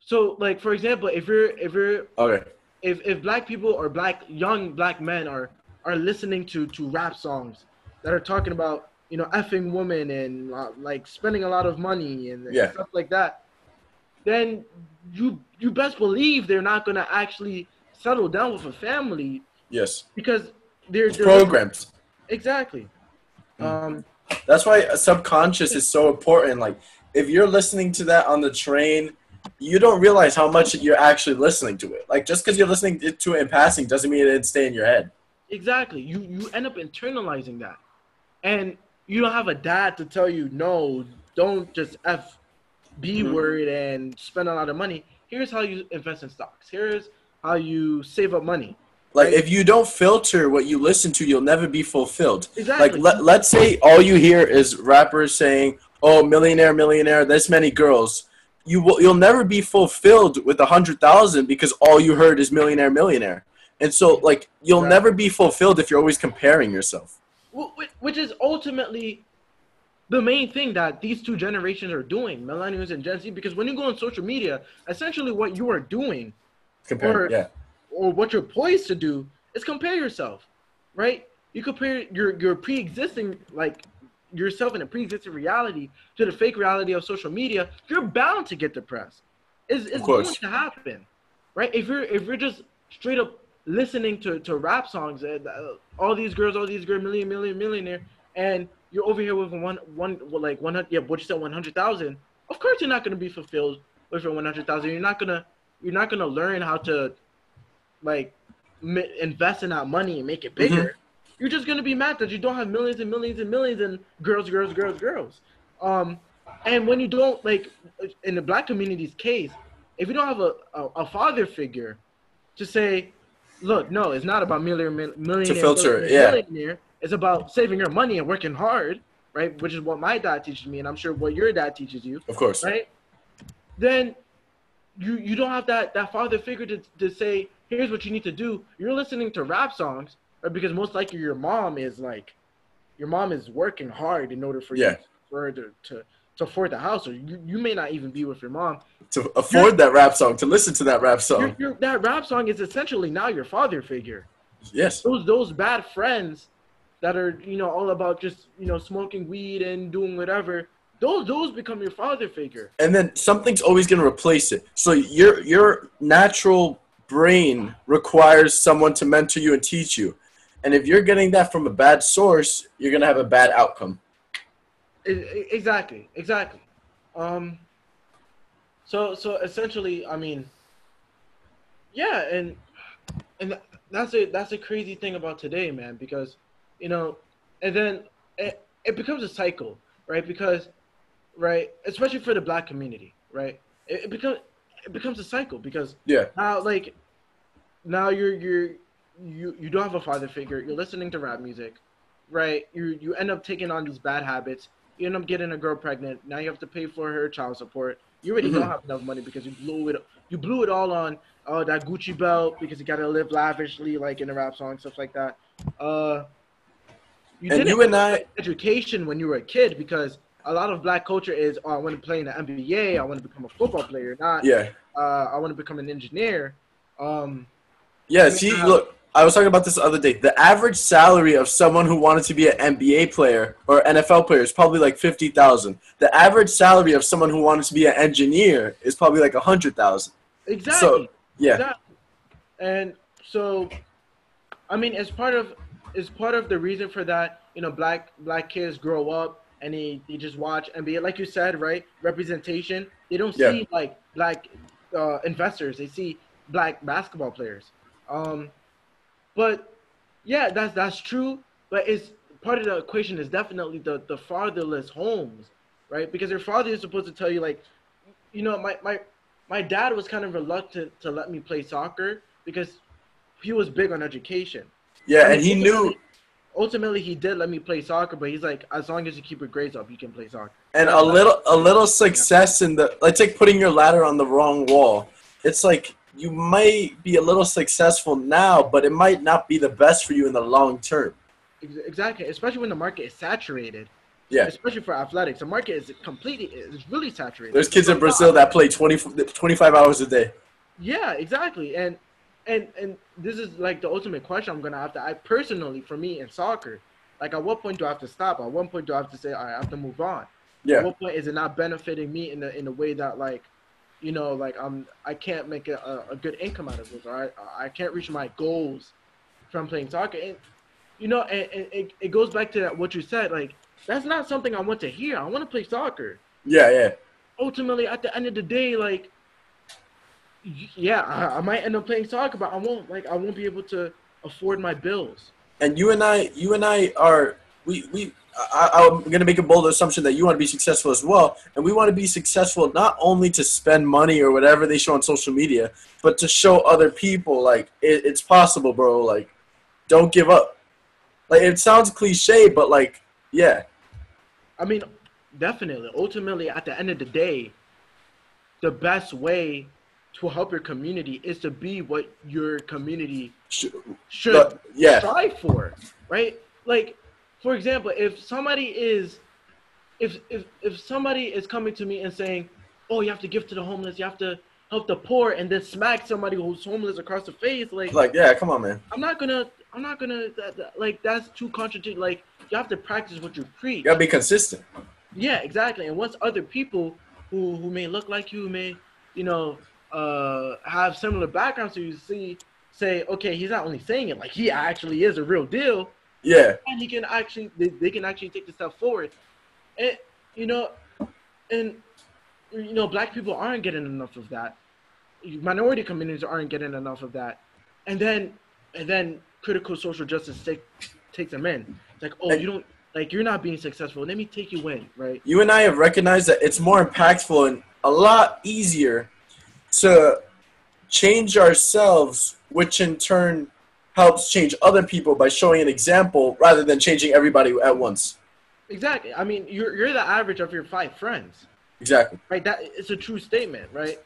[SPEAKER 3] so like for example, if you're if you're
[SPEAKER 2] Okay.
[SPEAKER 3] if if black people or black young black men are are listening to to rap songs that are talking about you know effing women and uh, like spending a lot of money and, and stuff like that then you you best believe they're not gonna actually settle down with a family
[SPEAKER 2] Yes.
[SPEAKER 3] because they're, they're
[SPEAKER 2] programmed.
[SPEAKER 3] exactly
[SPEAKER 2] Mm.
[SPEAKER 3] um
[SPEAKER 2] That's why a subconscious is so important. Like, if you're listening to that on the train, you don't realize how much you're actually listening to it. Like, just because you're listening to it in passing doesn't mean it didn't stay in your head.
[SPEAKER 3] Exactly. You you end up internalizing that, and you don't have a dad to tell you no, don't just f b
[SPEAKER 2] Mhm.
[SPEAKER 3] word and spend a lot of money. Here's how you invest in stocks. Here's how you save up money.
[SPEAKER 2] Like, if you don't filter what you listen to, you'll never be fulfilled.
[SPEAKER 3] Exactly.
[SPEAKER 2] Like, let, let's say all you hear is rappers saying, "Oh, millionaire, millionaire, this many girls." You will, you'll never be fulfilled with a hundred thousand because all you heard is millionaire, millionaire. And so, like, you'll
[SPEAKER 3] Right.
[SPEAKER 2] never be fulfilled if you're always comparing yourself.
[SPEAKER 3] Wh- wh- which is ultimately the main thing that these two generations are doing, millennials and Gen Z. Because when you go on social media, essentially what you are doing
[SPEAKER 2] Comparing,
[SPEAKER 3] Or-
[SPEAKER 2] yeah,
[SPEAKER 3] or what you're poised to do is compare yourself, right? You compare your your pre-existing like yourself in a pre-existing reality to the fake reality of social media. You're bound to get depressed. It's, it's going to happen, right? If you're if you're just straight up listening to, to rap songs and uh, all these girls, all these girls, million, million, millionaire, and you're over here with one one well, like one hundred yeah, what you said one hundred thousand. Of course, you're not going to be fulfilled with your one hundred thousand. You're not gonna you're not gonna learn how to like m- invest in that money and make it bigger. You're just gonna be mad that you don't have millions and millions and millions and girls, girls, girls, girls. Um, and when you don't like in the black community's case, if you don't have a, a, a father figure to say, look, no, it's not about millionaire, millionaire,
[SPEAKER 2] to filter
[SPEAKER 3] millionaire,
[SPEAKER 2] yeah.
[SPEAKER 3] millionaire. It's about saving your money and working hard, right? Which is what my dad teaches me, and I'm sure what your dad teaches you
[SPEAKER 2] of course.
[SPEAKER 3] right? Then you you don't have that that father figure to, to say, here's what you need to do. You're listening to rap songs, right? Because most likely your mom is like, your mom is working hard in order for
[SPEAKER 2] Yeah.
[SPEAKER 3] you for her to, to to afford the house, or you, you may not even be with your mom.
[SPEAKER 2] To afford that rap song, to listen to that rap song.
[SPEAKER 3] your, that rap song is essentially now your father figure.
[SPEAKER 2] Yes.
[SPEAKER 3] Those those bad friends that are you know all about just you know smoking weed and doing whatever. Those those become your father figure.
[SPEAKER 2] and then something's always going to replace it. So your your natural brain requires someone to mentor you and teach you. And if you're getting that from a bad source, you're gonna have a bad outcome.
[SPEAKER 3] Exactly, exactly. Um, so so essentially, I mean, yeah, and and that's a that's a crazy thing about today, man, because you know, and then it, it becomes a cycle, right? Because right, especially for the black community, right? It, it becomes it becomes a cycle because
[SPEAKER 2] Yeah.
[SPEAKER 3] now like now you're you're you you don't have a father figure you're listening to rap music right you you end up taking on these bad habits you end up getting a girl pregnant now you have to pay for her child support you already
[SPEAKER 2] Mhm.
[SPEAKER 3] don't have enough money because you blew it you blew it all on uh that gucci belt because you gotta live lavishly like in a rap song stuff like that uh you
[SPEAKER 2] And
[SPEAKER 3] didn't
[SPEAKER 2] you and I,
[SPEAKER 3] education when you were a kid because a lot of black culture is oh, I want to play in the NBA, I want to become a football player, not
[SPEAKER 2] yeah,
[SPEAKER 3] uh, I want to become an engineer. Um,
[SPEAKER 2] yeah. See, look, I was talking about this the other day. The average salary of someone who wanted to be an NBA player or NFL player is probably like fifty thousand. The average salary of someone who wanted to be an engineer is probably like a hundred thousand.
[SPEAKER 3] exactly.
[SPEAKER 2] Yeah,
[SPEAKER 3] Exactly. And so, I mean, as part of as part of the reason for that, you know, black black kids grow up and they, they just watch NBA, like you said, right? Representation. They don't
[SPEAKER 2] Yeah.
[SPEAKER 3] see like black uh, investors. They see black basketball players. Um, but yeah, that's that's true. But it's part of the equation is definitely the the fatherless homes, right? Because your father is supposed to tell you like, you know, my my my dad was kind of reluctant to let me play soccer because he was big on education.
[SPEAKER 2] Yeah,
[SPEAKER 3] I
[SPEAKER 2] and he knew.
[SPEAKER 3] ultimately- he did let me play soccer, but he's like, as long as you keep your grades up, you can play soccer.
[SPEAKER 2] And a little, a little success in the, It's like, putting your ladder on the wrong wall. It's like you might be a little successful now, but it might not be the best for you in the long term.
[SPEAKER 3] Exactly, especially when the market is saturated.
[SPEAKER 2] Yeah.
[SPEAKER 3] Especially for athletics, the market is completely, it's really saturated.
[SPEAKER 2] There's kids in Brazil that play 20, 25 hours a day.
[SPEAKER 3] Yeah, exactly. And and and this is like the ultimate question I'm gonna have to I personally for me in soccer, like at what point do I have to stop? At what point do I have to say I have to move on? At
[SPEAKER 2] Yeah,
[SPEAKER 3] what point is it not benefiting me in the in a way that like, you know, like I'm I can't make a, a, good income out of this, or I I can't reach my goals from playing soccer. And you know, and, and it, it goes back to that, what you said, like that's not something I want to hear. I want to play soccer
[SPEAKER 2] yeah, yeah.
[SPEAKER 3] ultimately at the end of the day like yeah I, I might end up playing soccer but i won't like i won't be able to afford my bills
[SPEAKER 2] And you and I, you and I are, we, we, I, I'm going to make a bold assumption that you want to be successful as well. And we want to be successful not only to spend money or whatever they show on social media, but to show other people, like, it, it's possible, bro. Like, don't give up. Like, it sounds cliche, but, like, yeah.
[SPEAKER 3] i mean definitely ultimately at the end of the day the best way to help your community is to be what your community
[SPEAKER 2] Sh-
[SPEAKER 3] should
[SPEAKER 2] but- yeah.
[SPEAKER 3] strive for, right? Like, for example, if somebody is, if if if somebody is coming to me and saying, "Oh, you have to give to the homeless, you have to help the poor," and then smack somebody who's homeless across the face, like,
[SPEAKER 2] Like, yeah, come on, man.
[SPEAKER 3] I'm not gonna, I'm not gonna, that, that- like, that's too contradictory. Like, you have to practice what you preach.
[SPEAKER 2] You got to be consistent.
[SPEAKER 3] Yeah, exactly. And once other people who who may look like you, may you know, uh, have similar backgrounds so you, see, say, okay, he's not only saying it, like he actually is a real deal,
[SPEAKER 2] Yeah.
[SPEAKER 3] and he can actually, they, they can actually take the step forward, and you know, and you know, black people aren't getting enough of that. Minority communities aren't getting enough of that, and then and then critical social justice take, takes them in. It's like, oh, you don't like you're not being successful. Let me take you in, right?
[SPEAKER 2] you and I have recognized that it's more impactful and a lot easier to change ourselves, which in turn helps change other people by showing an example rather than changing everybody at once.
[SPEAKER 3] Exactly. I mean, you're you're the average of your five friends,
[SPEAKER 2] Exactly.
[SPEAKER 3] right? That it's a true statement, right?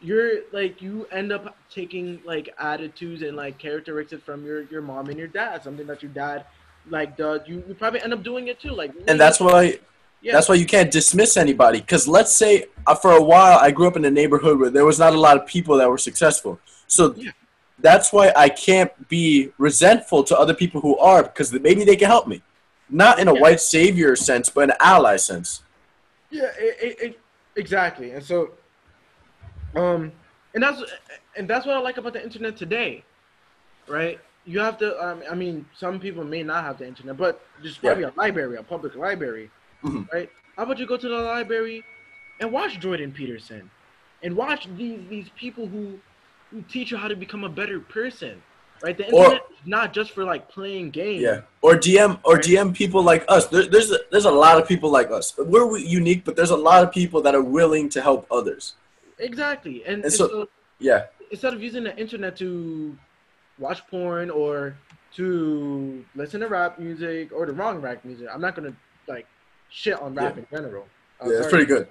[SPEAKER 3] You're like you end up taking like attitudes and like characteristics from your your mom and your dad, something that your dad like does. You, you probably end up doing it too, like.
[SPEAKER 2] And that's why
[SPEAKER 3] yeah,
[SPEAKER 2] that's why you can't dismiss anybody because let's say uh, for a while I grew up in a neighborhood where there was not a lot of people that were successful. So
[SPEAKER 3] Yeah.
[SPEAKER 2] that's why I can't be resentful to other people who are because maybe they can help me. Not in a
[SPEAKER 3] Yeah.
[SPEAKER 2] white savior sense, but in an ally sense.
[SPEAKER 3] Yeah, it, it, exactly. And so, um, and that's and that's what I like about the internet today, right? You have to. Um, I mean, some people may not have the internet, but just probably a library, a public library,
[SPEAKER 2] Mhm.
[SPEAKER 3] right? How about you go to the library and watch Jordan Peterson, and watch these these people who who teach you how to become a better person, right? The
[SPEAKER 2] Or-
[SPEAKER 3] internet is not just for like playing games.
[SPEAKER 2] Yeah, or DM or
[SPEAKER 3] Right.
[SPEAKER 2] DM people like us. There, there's a, there's a lot of people like us. We're unique, but there's a lot of people that are willing to help others.
[SPEAKER 3] Exactly, and,
[SPEAKER 2] And
[SPEAKER 3] and
[SPEAKER 2] so-
[SPEAKER 3] so
[SPEAKER 2] Yeah,
[SPEAKER 3] instead of using the internet to watch porn or to listen to rap music or the wrong rap music, I'm not gonna like shit on rap
[SPEAKER 2] Yeah.
[SPEAKER 3] in general. Uh,
[SPEAKER 2] yeah, it's
[SPEAKER 3] sorry.
[SPEAKER 2] pretty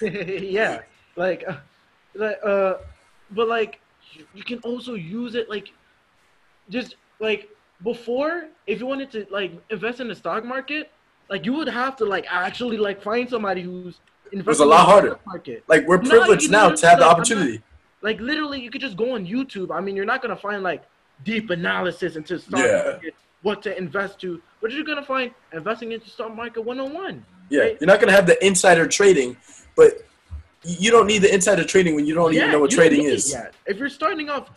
[SPEAKER 2] good. (laughs) (laughs)
[SPEAKER 3] yeah, like, uh, like, uh, but like, you, can also use it like, just like before, if you wanted to like invest in the stock market, like you would have to like actually like find somebody who's investing
[SPEAKER 2] a lot
[SPEAKER 3] in the
[SPEAKER 2] harder.
[SPEAKER 3] market.
[SPEAKER 2] like we're privileged
[SPEAKER 3] you
[SPEAKER 2] now to have the
[SPEAKER 3] I'm not-
[SPEAKER 2] opportunity.
[SPEAKER 3] Like literally, you could just go on YouTube. I mean, you're not gonna find like deep analysis into stock
[SPEAKER 2] Yeah.
[SPEAKER 3] market, what to invest to. But you're gonna find investing into stock market 101.
[SPEAKER 2] Yeah,
[SPEAKER 3] right?
[SPEAKER 2] you're not gonna have the insider trading, but you don't need the insider trading when you don't even know what trading
[SPEAKER 3] is. it
[SPEAKER 2] is.
[SPEAKER 3] yet. If you're starting off,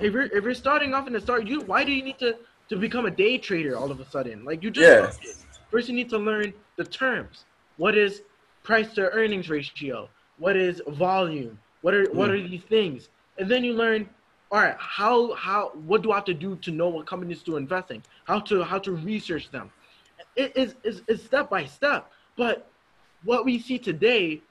[SPEAKER 3] if you're if you're starting off in the start, you why do you need to to become a day trader all of a sudden? Like you just
[SPEAKER 2] Yeah.
[SPEAKER 3] first you need to learn the terms. What is price to earnings ratio? What is volume? What are what
[SPEAKER 2] Mm.
[SPEAKER 3] are these things? And then you learn, all right, how how what do I have to do to know what companies to invest in? How to how to research them? It is is is step by step. But what we see today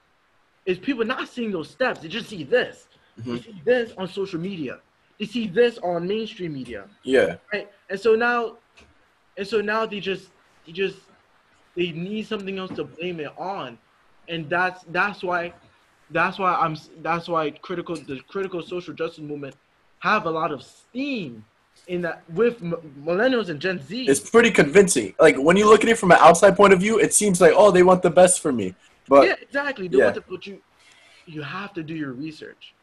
[SPEAKER 3] is people not seeing those steps. They just see this. They
[SPEAKER 2] Mhm.
[SPEAKER 3] see this on social media. They see this on mainstream media.
[SPEAKER 2] Yeah,
[SPEAKER 3] Right. And so now and so now they just they just they need something else to blame it on. And that's that's why that's why I'm that's why critical the critical social justice movement have a lot of steam in that with m- millennials and Gen Z.
[SPEAKER 2] it's pretty convincing. Like when you look at it from an outside point of view, it seems like oh they want the best for me, but
[SPEAKER 3] yeah, exactly. Do
[SPEAKER 2] yeah.
[SPEAKER 3] the- but you you have to do your research,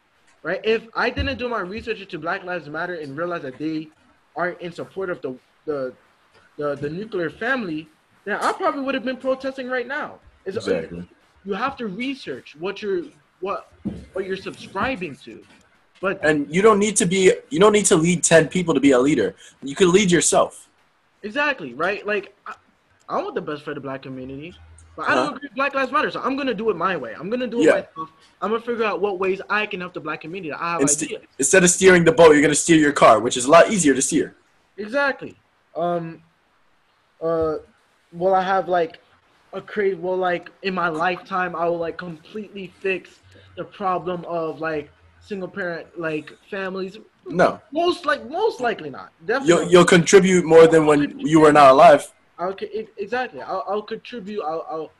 [SPEAKER 3] right? If I didn't do my research into Black Lives Matter and realize that they aren't in support of the the the, the nuclear family, then I probably would have been protesting right now. It's,
[SPEAKER 2] exactly.
[SPEAKER 3] You have to research what you're what what you're subscribing to, but
[SPEAKER 2] And you don't need to be you don't need to lead ten people to be a leader. You can lead yourself.
[SPEAKER 3] Exactly, right? Like, I, I want the best for the black community, but I
[SPEAKER 2] Uh-huh.
[SPEAKER 3] don't agree with Black Lives Matter, so I'm gonna do it my way. I'm gonna do it
[SPEAKER 2] Yeah.
[SPEAKER 3] myself. I'm gonna figure out what ways I can help the black community. I have
[SPEAKER 2] Inst-
[SPEAKER 3] ideas.
[SPEAKER 2] instead of steering the boat, you're gonna steer your car, which is a lot easier to steer.
[SPEAKER 3] Exactly. Um. Uh. Will I have like a crazy? Well, like in my lifetime, I will like completely fix the problem of like single parent like families.
[SPEAKER 2] No,
[SPEAKER 3] Most like most likely not.
[SPEAKER 2] you'll
[SPEAKER 3] Definitely.
[SPEAKER 2] you'll contribute more than when you were not alive.
[SPEAKER 3] E- exactly. I'll, I'll contribute. I'll, I'll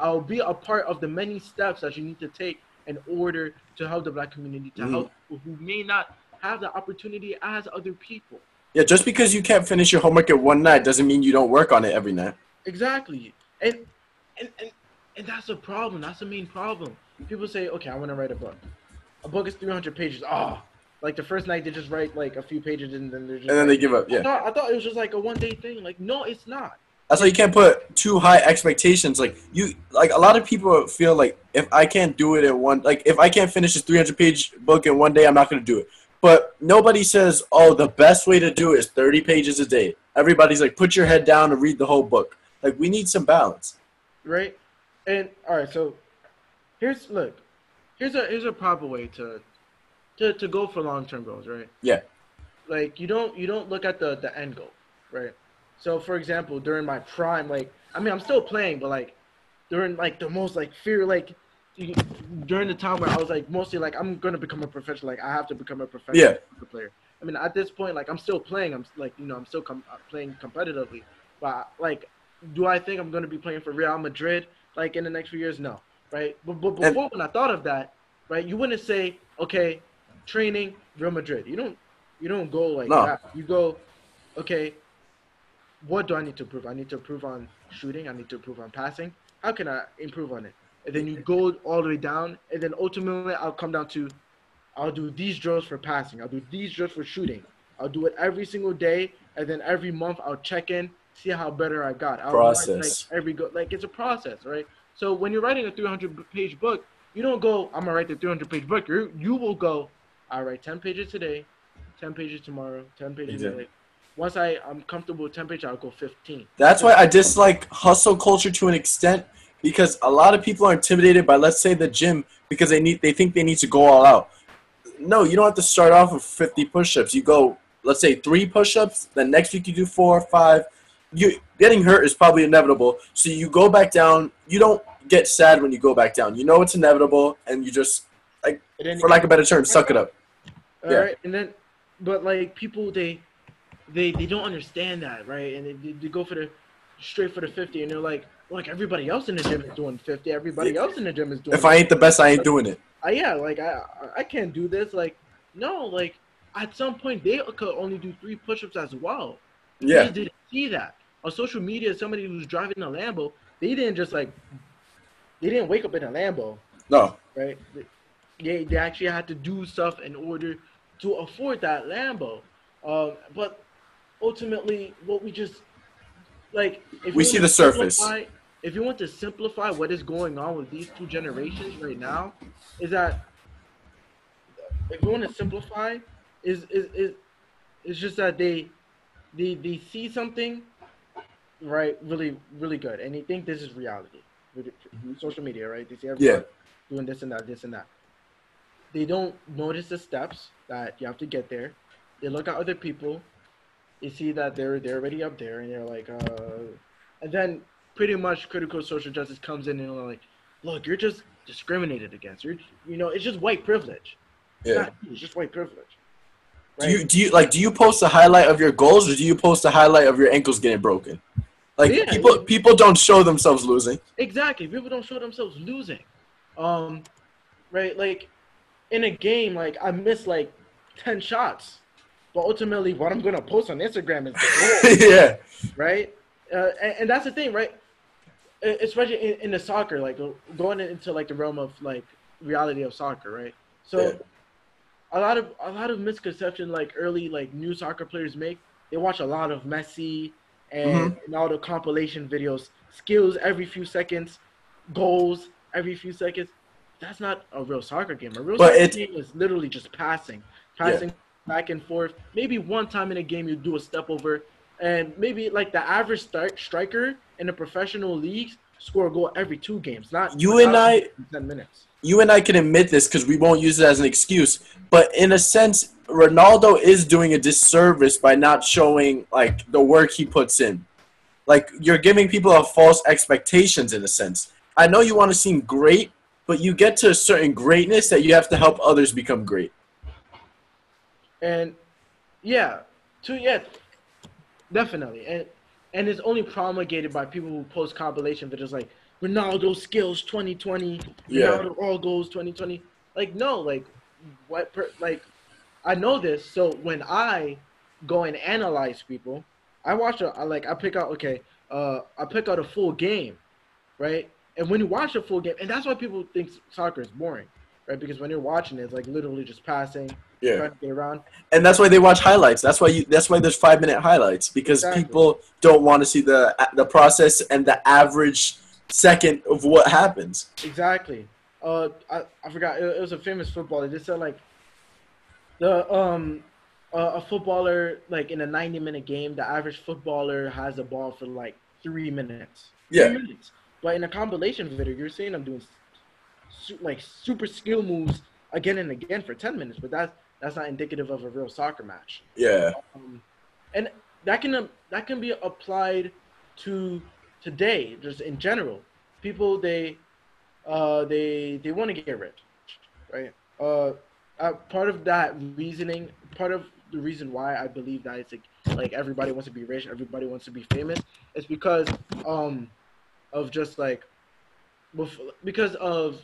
[SPEAKER 3] I'll be a part of the many steps that you need to take in order to help the black community to
[SPEAKER 2] Mhm.
[SPEAKER 3] help people who may not have the opportunity as other people.
[SPEAKER 2] Yeah, just because you can't finish your homework at one night doesn't mean you don't work on it every night.
[SPEAKER 3] Exactly. And and and, and that's the problem. That's the main problem. People say, okay, I want to write a book. A book is 300 pages. Oh, like the first night they just write like a few pages and then they're just.
[SPEAKER 2] And then they give up.
[SPEAKER 3] I
[SPEAKER 2] Yeah.
[SPEAKER 3] thought, I thought it was just like a one day thing. Like, no, it's not.
[SPEAKER 2] That's why you can't put too high expectations. Like you, like a lot of people feel like if I can't do it in one, like if I can't finish this 300 page book in one day, I'm not gonna do it. But nobody says, oh, the best way to do it is 30 pages a day. Everybody's like, put your head down and read the whole book. Like we need some balance.
[SPEAKER 3] right? And all right, so here's look, here's a here's a proper way to to to go for long term goals, right?
[SPEAKER 2] Yeah.
[SPEAKER 3] Like you don't you don't look at the the end goal, right? So for example, during my prime, like I mean I'm still playing, but like during like the most like fear like during the time where I was like mostly like I'm gonna become a professional, like I have to become a professional
[SPEAKER 2] Yeah.
[SPEAKER 3] player. I mean at this point, like I'm still playing, I'm like you know I'm still com- uh, playing competitively, but like do I think I'm going to be playing for Real Madrid like in the next few years? No, right? But, but
[SPEAKER 2] And-
[SPEAKER 3] before when I thought of that, right, you wouldn't say, okay, training Real Madrid. You don't you don't go like
[SPEAKER 2] No.
[SPEAKER 3] that. You go, okay, what do I need to improve? I need to improve on shooting. I need to improve on passing. How can I improve on it? And then you go all the way down, and then ultimately I'll come down to, I'll do these drills for passing. I'll do these drills for shooting. I'll do it every single day, and then every month I'll check in, see how better I got. I'll
[SPEAKER 2] Process.
[SPEAKER 3] like every go like it's a process, right? So when you're writing a 300 page book, you don't go. I'm gonna write the 300 page book. You you will go. I write 10 pages today, 10 pages tomorrow, 10 pages.
[SPEAKER 2] Exactly.
[SPEAKER 3] Once I I'm comfortable with 10 pages, I'll go 15.
[SPEAKER 2] That's why I dislike hustle culture to an extent because a lot of people are intimidated by let's say the gym because they need they think they need to go all out. No, you don't have to start off with 50 push-ups. You go let's say 3 push-ups, then next week you do 4 or 5. You getting hurt is probably inevitable. So you go back down. You don't get sad when you go back down. You know it's inevitable and you just
[SPEAKER 3] like
[SPEAKER 2] for lack of a better term, suck it up.
[SPEAKER 3] All
[SPEAKER 2] Yeah.
[SPEAKER 3] right, and then, but like people, they, they, they don't understand that, right? And they, they, go for the straight for the fifty, and they're like, like everybody else in the gym is doing fifty. Everybody else in the gym is doing.
[SPEAKER 2] If I ain't the best, I ain't doing it.
[SPEAKER 3] Uh, yeah, like I, I- I can't do this. Like, no, like at some point they could only do three push-ups as well.
[SPEAKER 2] Yeah.
[SPEAKER 3] They didn't see that on social media. Somebody who's driving a Lambo, they didn't just like, they didn't wake up in a Lambo
[SPEAKER 2] No.
[SPEAKER 3] right? They, they actually had to do stuff in order to afford that Lambo. Um, but ultimately, what we just like, if
[SPEAKER 2] We see the surface.
[SPEAKER 3] If you want to simplify what is going on with these two generations right now, is that if you want to simplify, is is is it's just that they they they see something right really really good and they think this is reality. With Social media, right? They see everybody
[SPEAKER 2] Yeah.
[SPEAKER 3] doing this and that, this and that. They don't notice the steps that you have to get there. They look at other people. They see that they're they're already up there, and they're like, uh, and then pretty much critical social justice comes in and they're like, look, you're just discriminated against. You're, you know, it's just white privilege. It's,
[SPEAKER 2] Yeah.
[SPEAKER 3] you, it's just white privilege.
[SPEAKER 2] Do you do you like do you post a highlight of your goals or do you post a highlight of your ankles getting broken? Like
[SPEAKER 3] Yeah.
[SPEAKER 2] people people don't show themselves losing.
[SPEAKER 3] Exactly. People don't show themselves losing. Um, right? Like in a game, like I missed like ten shots, but ultimately, what I'm gonna post on Instagram is the (laughs) goal,
[SPEAKER 2] yeah.
[SPEAKER 3] right? Uh, and, and that's the thing, right? Especially in, in the soccer, like going into like the realm of like reality of soccer, right? So
[SPEAKER 2] Yeah.
[SPEAKER 3] a lot of a lot of misconception like early like new soccer players make. They watch a lot of Messi Mm-hmm. and, and all the compilation videos, skills every few seconds, goals every few seconds. That's not a real soccer game. A real
[SPEAKER 2] But
[SPEAKER 3] soccer game is literally just passing, passing back and forth. Maybe one time in a game you do a step over, and maybe like the average start striker in the professional leagues score a goal every two games, not
[SPEAKER 2] You and I-
[SPEAKER 3] ten minutes.
[SPEAKER 2] You and I can admit this because we won't use it as an excuse. But in a sense, Ronaldo is doing a disservice by not showing like the work he puts in. Like you're giving people a false expectations in a sense. I know you want to seem great, but you get to a certain greatness that you have to help others become great.
[SPEAKER 3] And yeah, to yeah, definitely. And and it's only promulgated by people who post compilation videos like Ronaldo skills 2020,
[SPEAKER 2] Yeah.
[SPEAKER 3] Ronaldo all goals 2020. Like no, like what per, like I know this, so when I go and analyze people, I watch a I like I pick out okay, uh I pick out a full game, right? And when you watch a full game, and that's why people think soccer is boring, right? Because when you're watching it, it's like literally just passing,
[SPEAKER 2] Yeah.
[SPEAKER 3] trying to get around.
[SPEAKER 2] and that's why they watch highlights. That's why you. That's why there's five minute highlights because
[SPEAKER 3] Exactly.
[SPEAKER 2] people don't want to see the the process and the average second of what happens.
[SPEAKER 3] Exactly. Uh, I, I forgot. It, it was a famous footballer. They said like the um uh, a footballer like in a ninety minute game, the average footballer has a ball for like three minutes.
[SPEAKER 2] Yeah.
[SPEAKER 3] Three minutes. But in a compilation video, you're seeing them doing su- like super skill moves again and again for ten minutes. But that's that's not indicative of a real soccer match.
[SPEAKER 2] Yeah,
[SPEAKER 3] Um, and that can that can be applied to today, just in general. People they uh, they they want to get rich, right? Uh, uh, part of that reasoning, part of the reason why I believe that it's like, like everybody wants to be rich, everybody wants to be famous, is because um of just like because of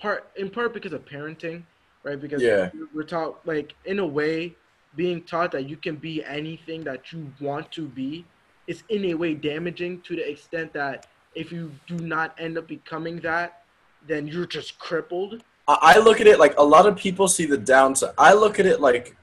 [SPEAKER 3] part in part because of parenting, right? Because
[SPEAKER 2] Yeah.
[SPEAKER 3] we're taught like in a way being taught that you can be anything that you want to be is in a way damaging to the extent that if you do not end up becoming that, then you're just crippled.
[SPEAKER 2] I I look at it like a lot of people see the downside. I look at it like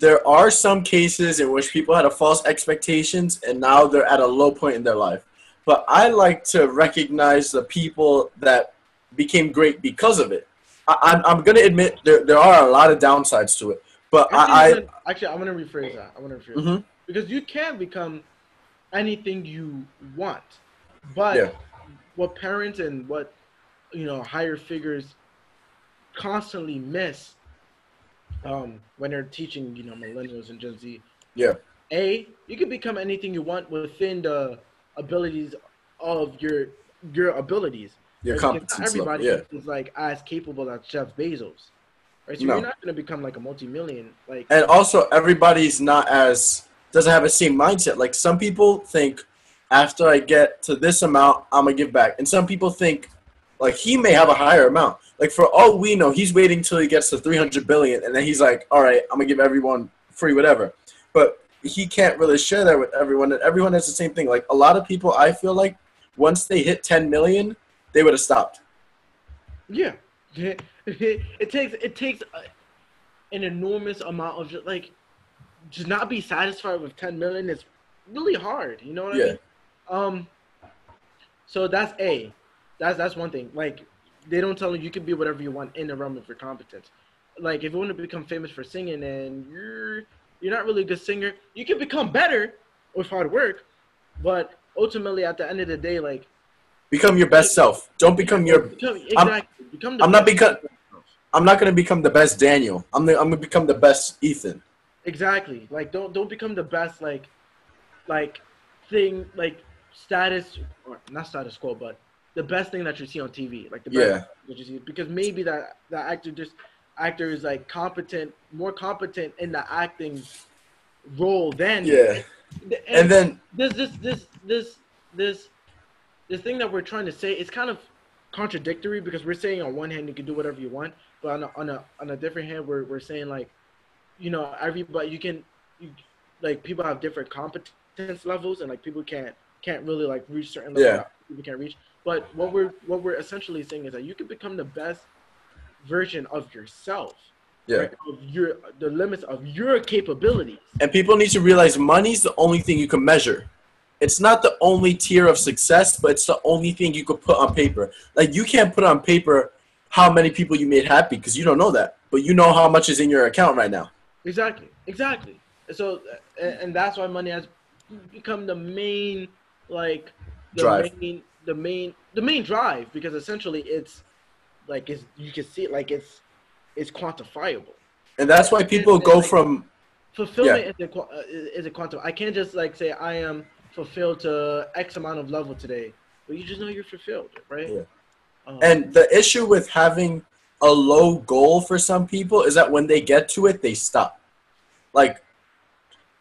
[SPEAKER 2] there are some cases in which people had a false expectations and now they're at a low point in their life. But I like to recognize the people that became great because of it. I, I'm I'm gonna admit there there are a lot of downsides to it, but
[SPEAKER 3] Actually,
[SPEAKER 2] I, I
[SPEAKER 3] actually, I'm gonna rephrase that. I'm gonna rephrase that.
[SPEAKER 2] Mhm.
[SPEAKER 3] because you can become anything you want, but
[SPEAKER 2] Yeah.
[SPEAKER 3] what parents and what you know higher figures constantly miss um, when they're teaching you know millennials and Gen Z.
[SPEAKER 2] Yeah.
[SPEAKER 3] A, you can become anything you want within the abilities of your your abilities.
[SPEAKER 2] your
[SPEAKER 3] Right?
[SPEAKER 2] Competence
[SPEAKER 3] Not
[SPEAKER 2] level,
[SPEAKER 3] everybody
[SPEAKER 2] yeah.
[SPEAKER 3] is like as capable as Jeff Bezos. Right? So
[SPEAKER 2] No.
[SPEAKER 3] you're not gonna become like a multi-million like
[SPEAKER 2] And also, everybody's not as doesn't have the same mindset. Like some people think, after I get to this amount, I'm gonna give back, and some people think, like he may have a higher amount. Like for all we know, he's waiting till he gets to 300 billion, and then he's like, all right, I'm gonna give everyone free whatever. But he can't really share that with everyone, and everyone has the same thing. Like a lot of people, I feel like once they hit 10 million, they would have stopped.
[SPEAKER 3] Yeah, it, takes it takes an enormous amount of just like just not be satisfied with 10 million is really hard. You know what
[SPEAKER 2] Yeah.
[SPEAKER 3] I mean? Um. So that's a, that's that's one thing. Like they don't tell you you can be whatever you want in the realm of your competence. Like if you want to become famous for singing and you're you're not really a good singer, you can become better with hard work. But ultimately, at the end of the day, like
[SPEAKER 2] Become your best self. Don't become your
[SPEAKER 3] become,
[SPEAKER 2] I'm-
[SPEAKER 3] exactly. become the
[SPEAKER 2] I'm not become-
[SPEAKER 3] version of yourself.
[SPEAKER 2] I'm not gonna become the best Daniel. I'm the, I'm gonna become the best Ethan.
[SPEAKER 3] Exactly. Like don't don't become the best like like thing like status or not status quo, but the best thing that you see on TV. Like the best
[SPEAKER 2] Yeah.
[SPEAKER 3] that you see because maybe that that actor just actor is like competent, more competent in the acting role than
[SPEAKER 2] Yeah. And then
[SPEAKER 3] this this this this this this thing that we're trying to say is kind of contradictory because we're saying on one hand you can do whatever you want, but on a on a on a different hand we're we're saying like, you know, everybody you can you, like people have different competence levels and like people can't can't really like reach certain levels
[SPEAKER 2] Yeah.
[SPEAKER 3] that people can't reach. But what we're what we're essentially saying is that you can become the best version of yourself.
[SPEAKER 2] Yeah.
[SPEAKER 3] right, Of your the limits of your capabilities.
[SPEAKER 2] and people need to realize money's the only thing you can measure. It's not the only tier of success, but it's the only thing you could put on paper. Like you can't put on paper how many people you made happy because you don't know that, but you know how much is in your account right now.
[SPEAKER 3] Exactly, exactly. And So, and, and that's why money has become the main, like, the
[SPEAKER 2] Drive.
[SPEAKER 3] main, the main, the main drive because essentially it's, like, it's you can see it like it's, it's quantifiable.
[SPEAKER 2] And that's why people go
[SPEAKER 3] like,
[SPEAKER 2] from
[SPEAKER 3] Fulfillment is a is a quantum. I can't just like say I am fulfilled to X amount of level today, but you just know you're fulfilled, right?
[SPEAKER 2] Yeah.
[SPEAKER 3] Um,
[SPEAKER 2] And the issue with having a low goal for some people is that when they get to it, they stop. Like,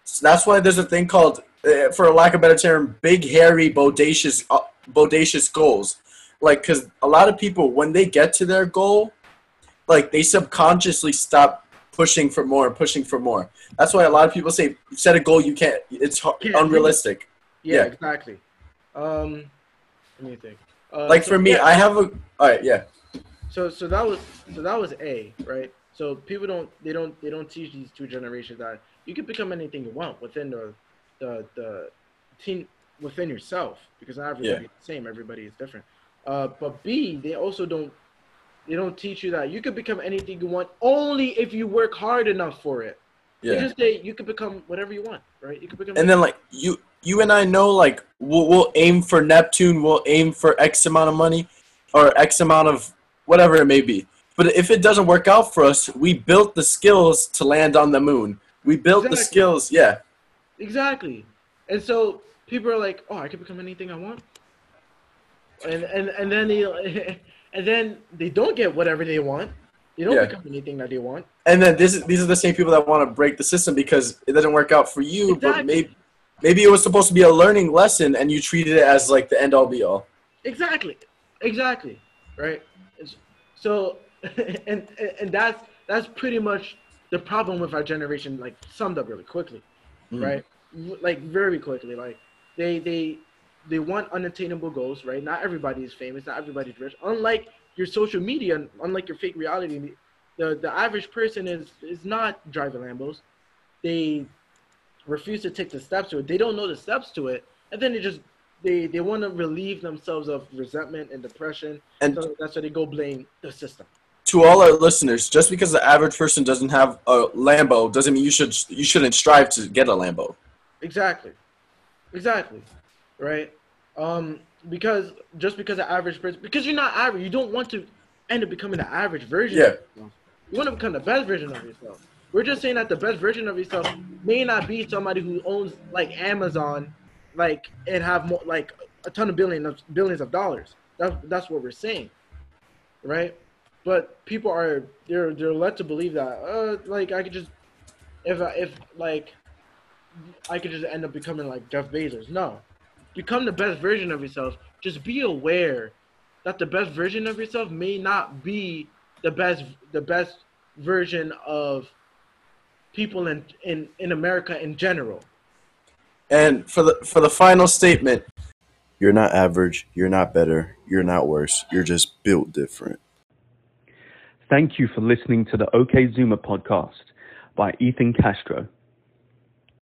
[SPEAKER 2] so that's why there's a thing called, uh, for lack of a better term, big, hairy, bodacious, uh, bodacious goals. Like, because a lot of people, when they get to their goal, like, they subconsciously stop pushing for more and pushing for more. That's why a lot of people say, set a goal you can't, it's
[SPEAKER 3] Can't
[SPEAKER 2] unrealistic.
[SPEAKER 3] yeah,
[SPEAKER 2] yeah.
[SPEAKER 3] exactly. Um, let me think. Uh,
[SPEAKER 2] Like,
[SPEAKER 3] so,
[SPEAKER 2] for me,
[SPEAKER 3] yeah.
[SPEAKER 2] I have a, all right, yeah.
[SPEAKER 3] So so that was so that was A, right? So people don't they don't they don't teach these two generations that you can become anything you want within the the the team within yourself because not everybody is the same, everybody is different. Uh, but B, they also don't they don't teach you that you can become anything you want only if you work hard enough for it.
[SPEAKER 2] Yeah.
[SPEAKER 3] They just say you can become whatever you want, right? You can become
[SPEAKER 2] and then like you you and I know like we'll, we'll aim for Neptune, we'll aim for X amount of money or X amount of whatever it may be. But if it doesn't work out for us, we built the skills to land on the moon. We built the skills, yeah.
[SPEAKER 3] Exactly. And so people are like, "Oh, I can become anything I want," and and and then they (laughs) and then they don't get whatever they want. They don't
[SPEAKER 2] Yeah.
[SPEAKER 3] become anything that they want.
[SPEAKER 2] And then this is, these are the same people that want to break the system because it doesn't work out for you, but maybe maybe it was supposed to be a learning lesson and you treated it as like the end all be all.
[SPEAKER 3] Exactly. Exactly. Right. So, (laughs) and and- that's that's pretty much the problem with our generation. Like summed up really quickly.
[SPEAKER 2] Mhm.
[SPEAKER 3] right? Like very quickly. Like they they they want unattainable goals, right? Not everybody is famous, not everybody's rich. Unlike your social media, unlike your fake reality, the the average person is is not driving Lambos. They refuse to take the steps to it. They don't know the steps to it, and then they just they they want to relieve themselves of resentment and depression.
[SPEAKER 2] And
[SPEAKER 3] so that's why they go blame the system.
[SPEAKER 5] to all our listeners, just because the average person doesn't have a Lambo doesn't mean you should you shouldn't strive to get a Lambo.
[SPEAKER 3] Exactly. Exactly. Right? Um, because just because the average person because you're not average, you don't want to end up becoming the average version
[SPEAKER 5] Yeah.
[SPEAKER 3] You want to become the best version of yourself. We're just saying that the best version of yourself may not be somebody who owns like Amazon, like and have more like a ton of billions of billions of dollars. That's that's what we're saying. Right? But people are they're they're led to believe that uh like I could just if I, if like I could just end up becoming like Jeff Bezos. No. Become the best version of yourself. Just be aware that the best version of yourself may not be the best the best version of people in in, in America in general.
[SPEAKER 5] And for the for the final statement,
[SPEAKER 6] You're not average. You're not better. You're not worse. You're just built different.
[SPEAKER 1] Thank you for listening to the OK Zoomer podcast by Ethan Castro.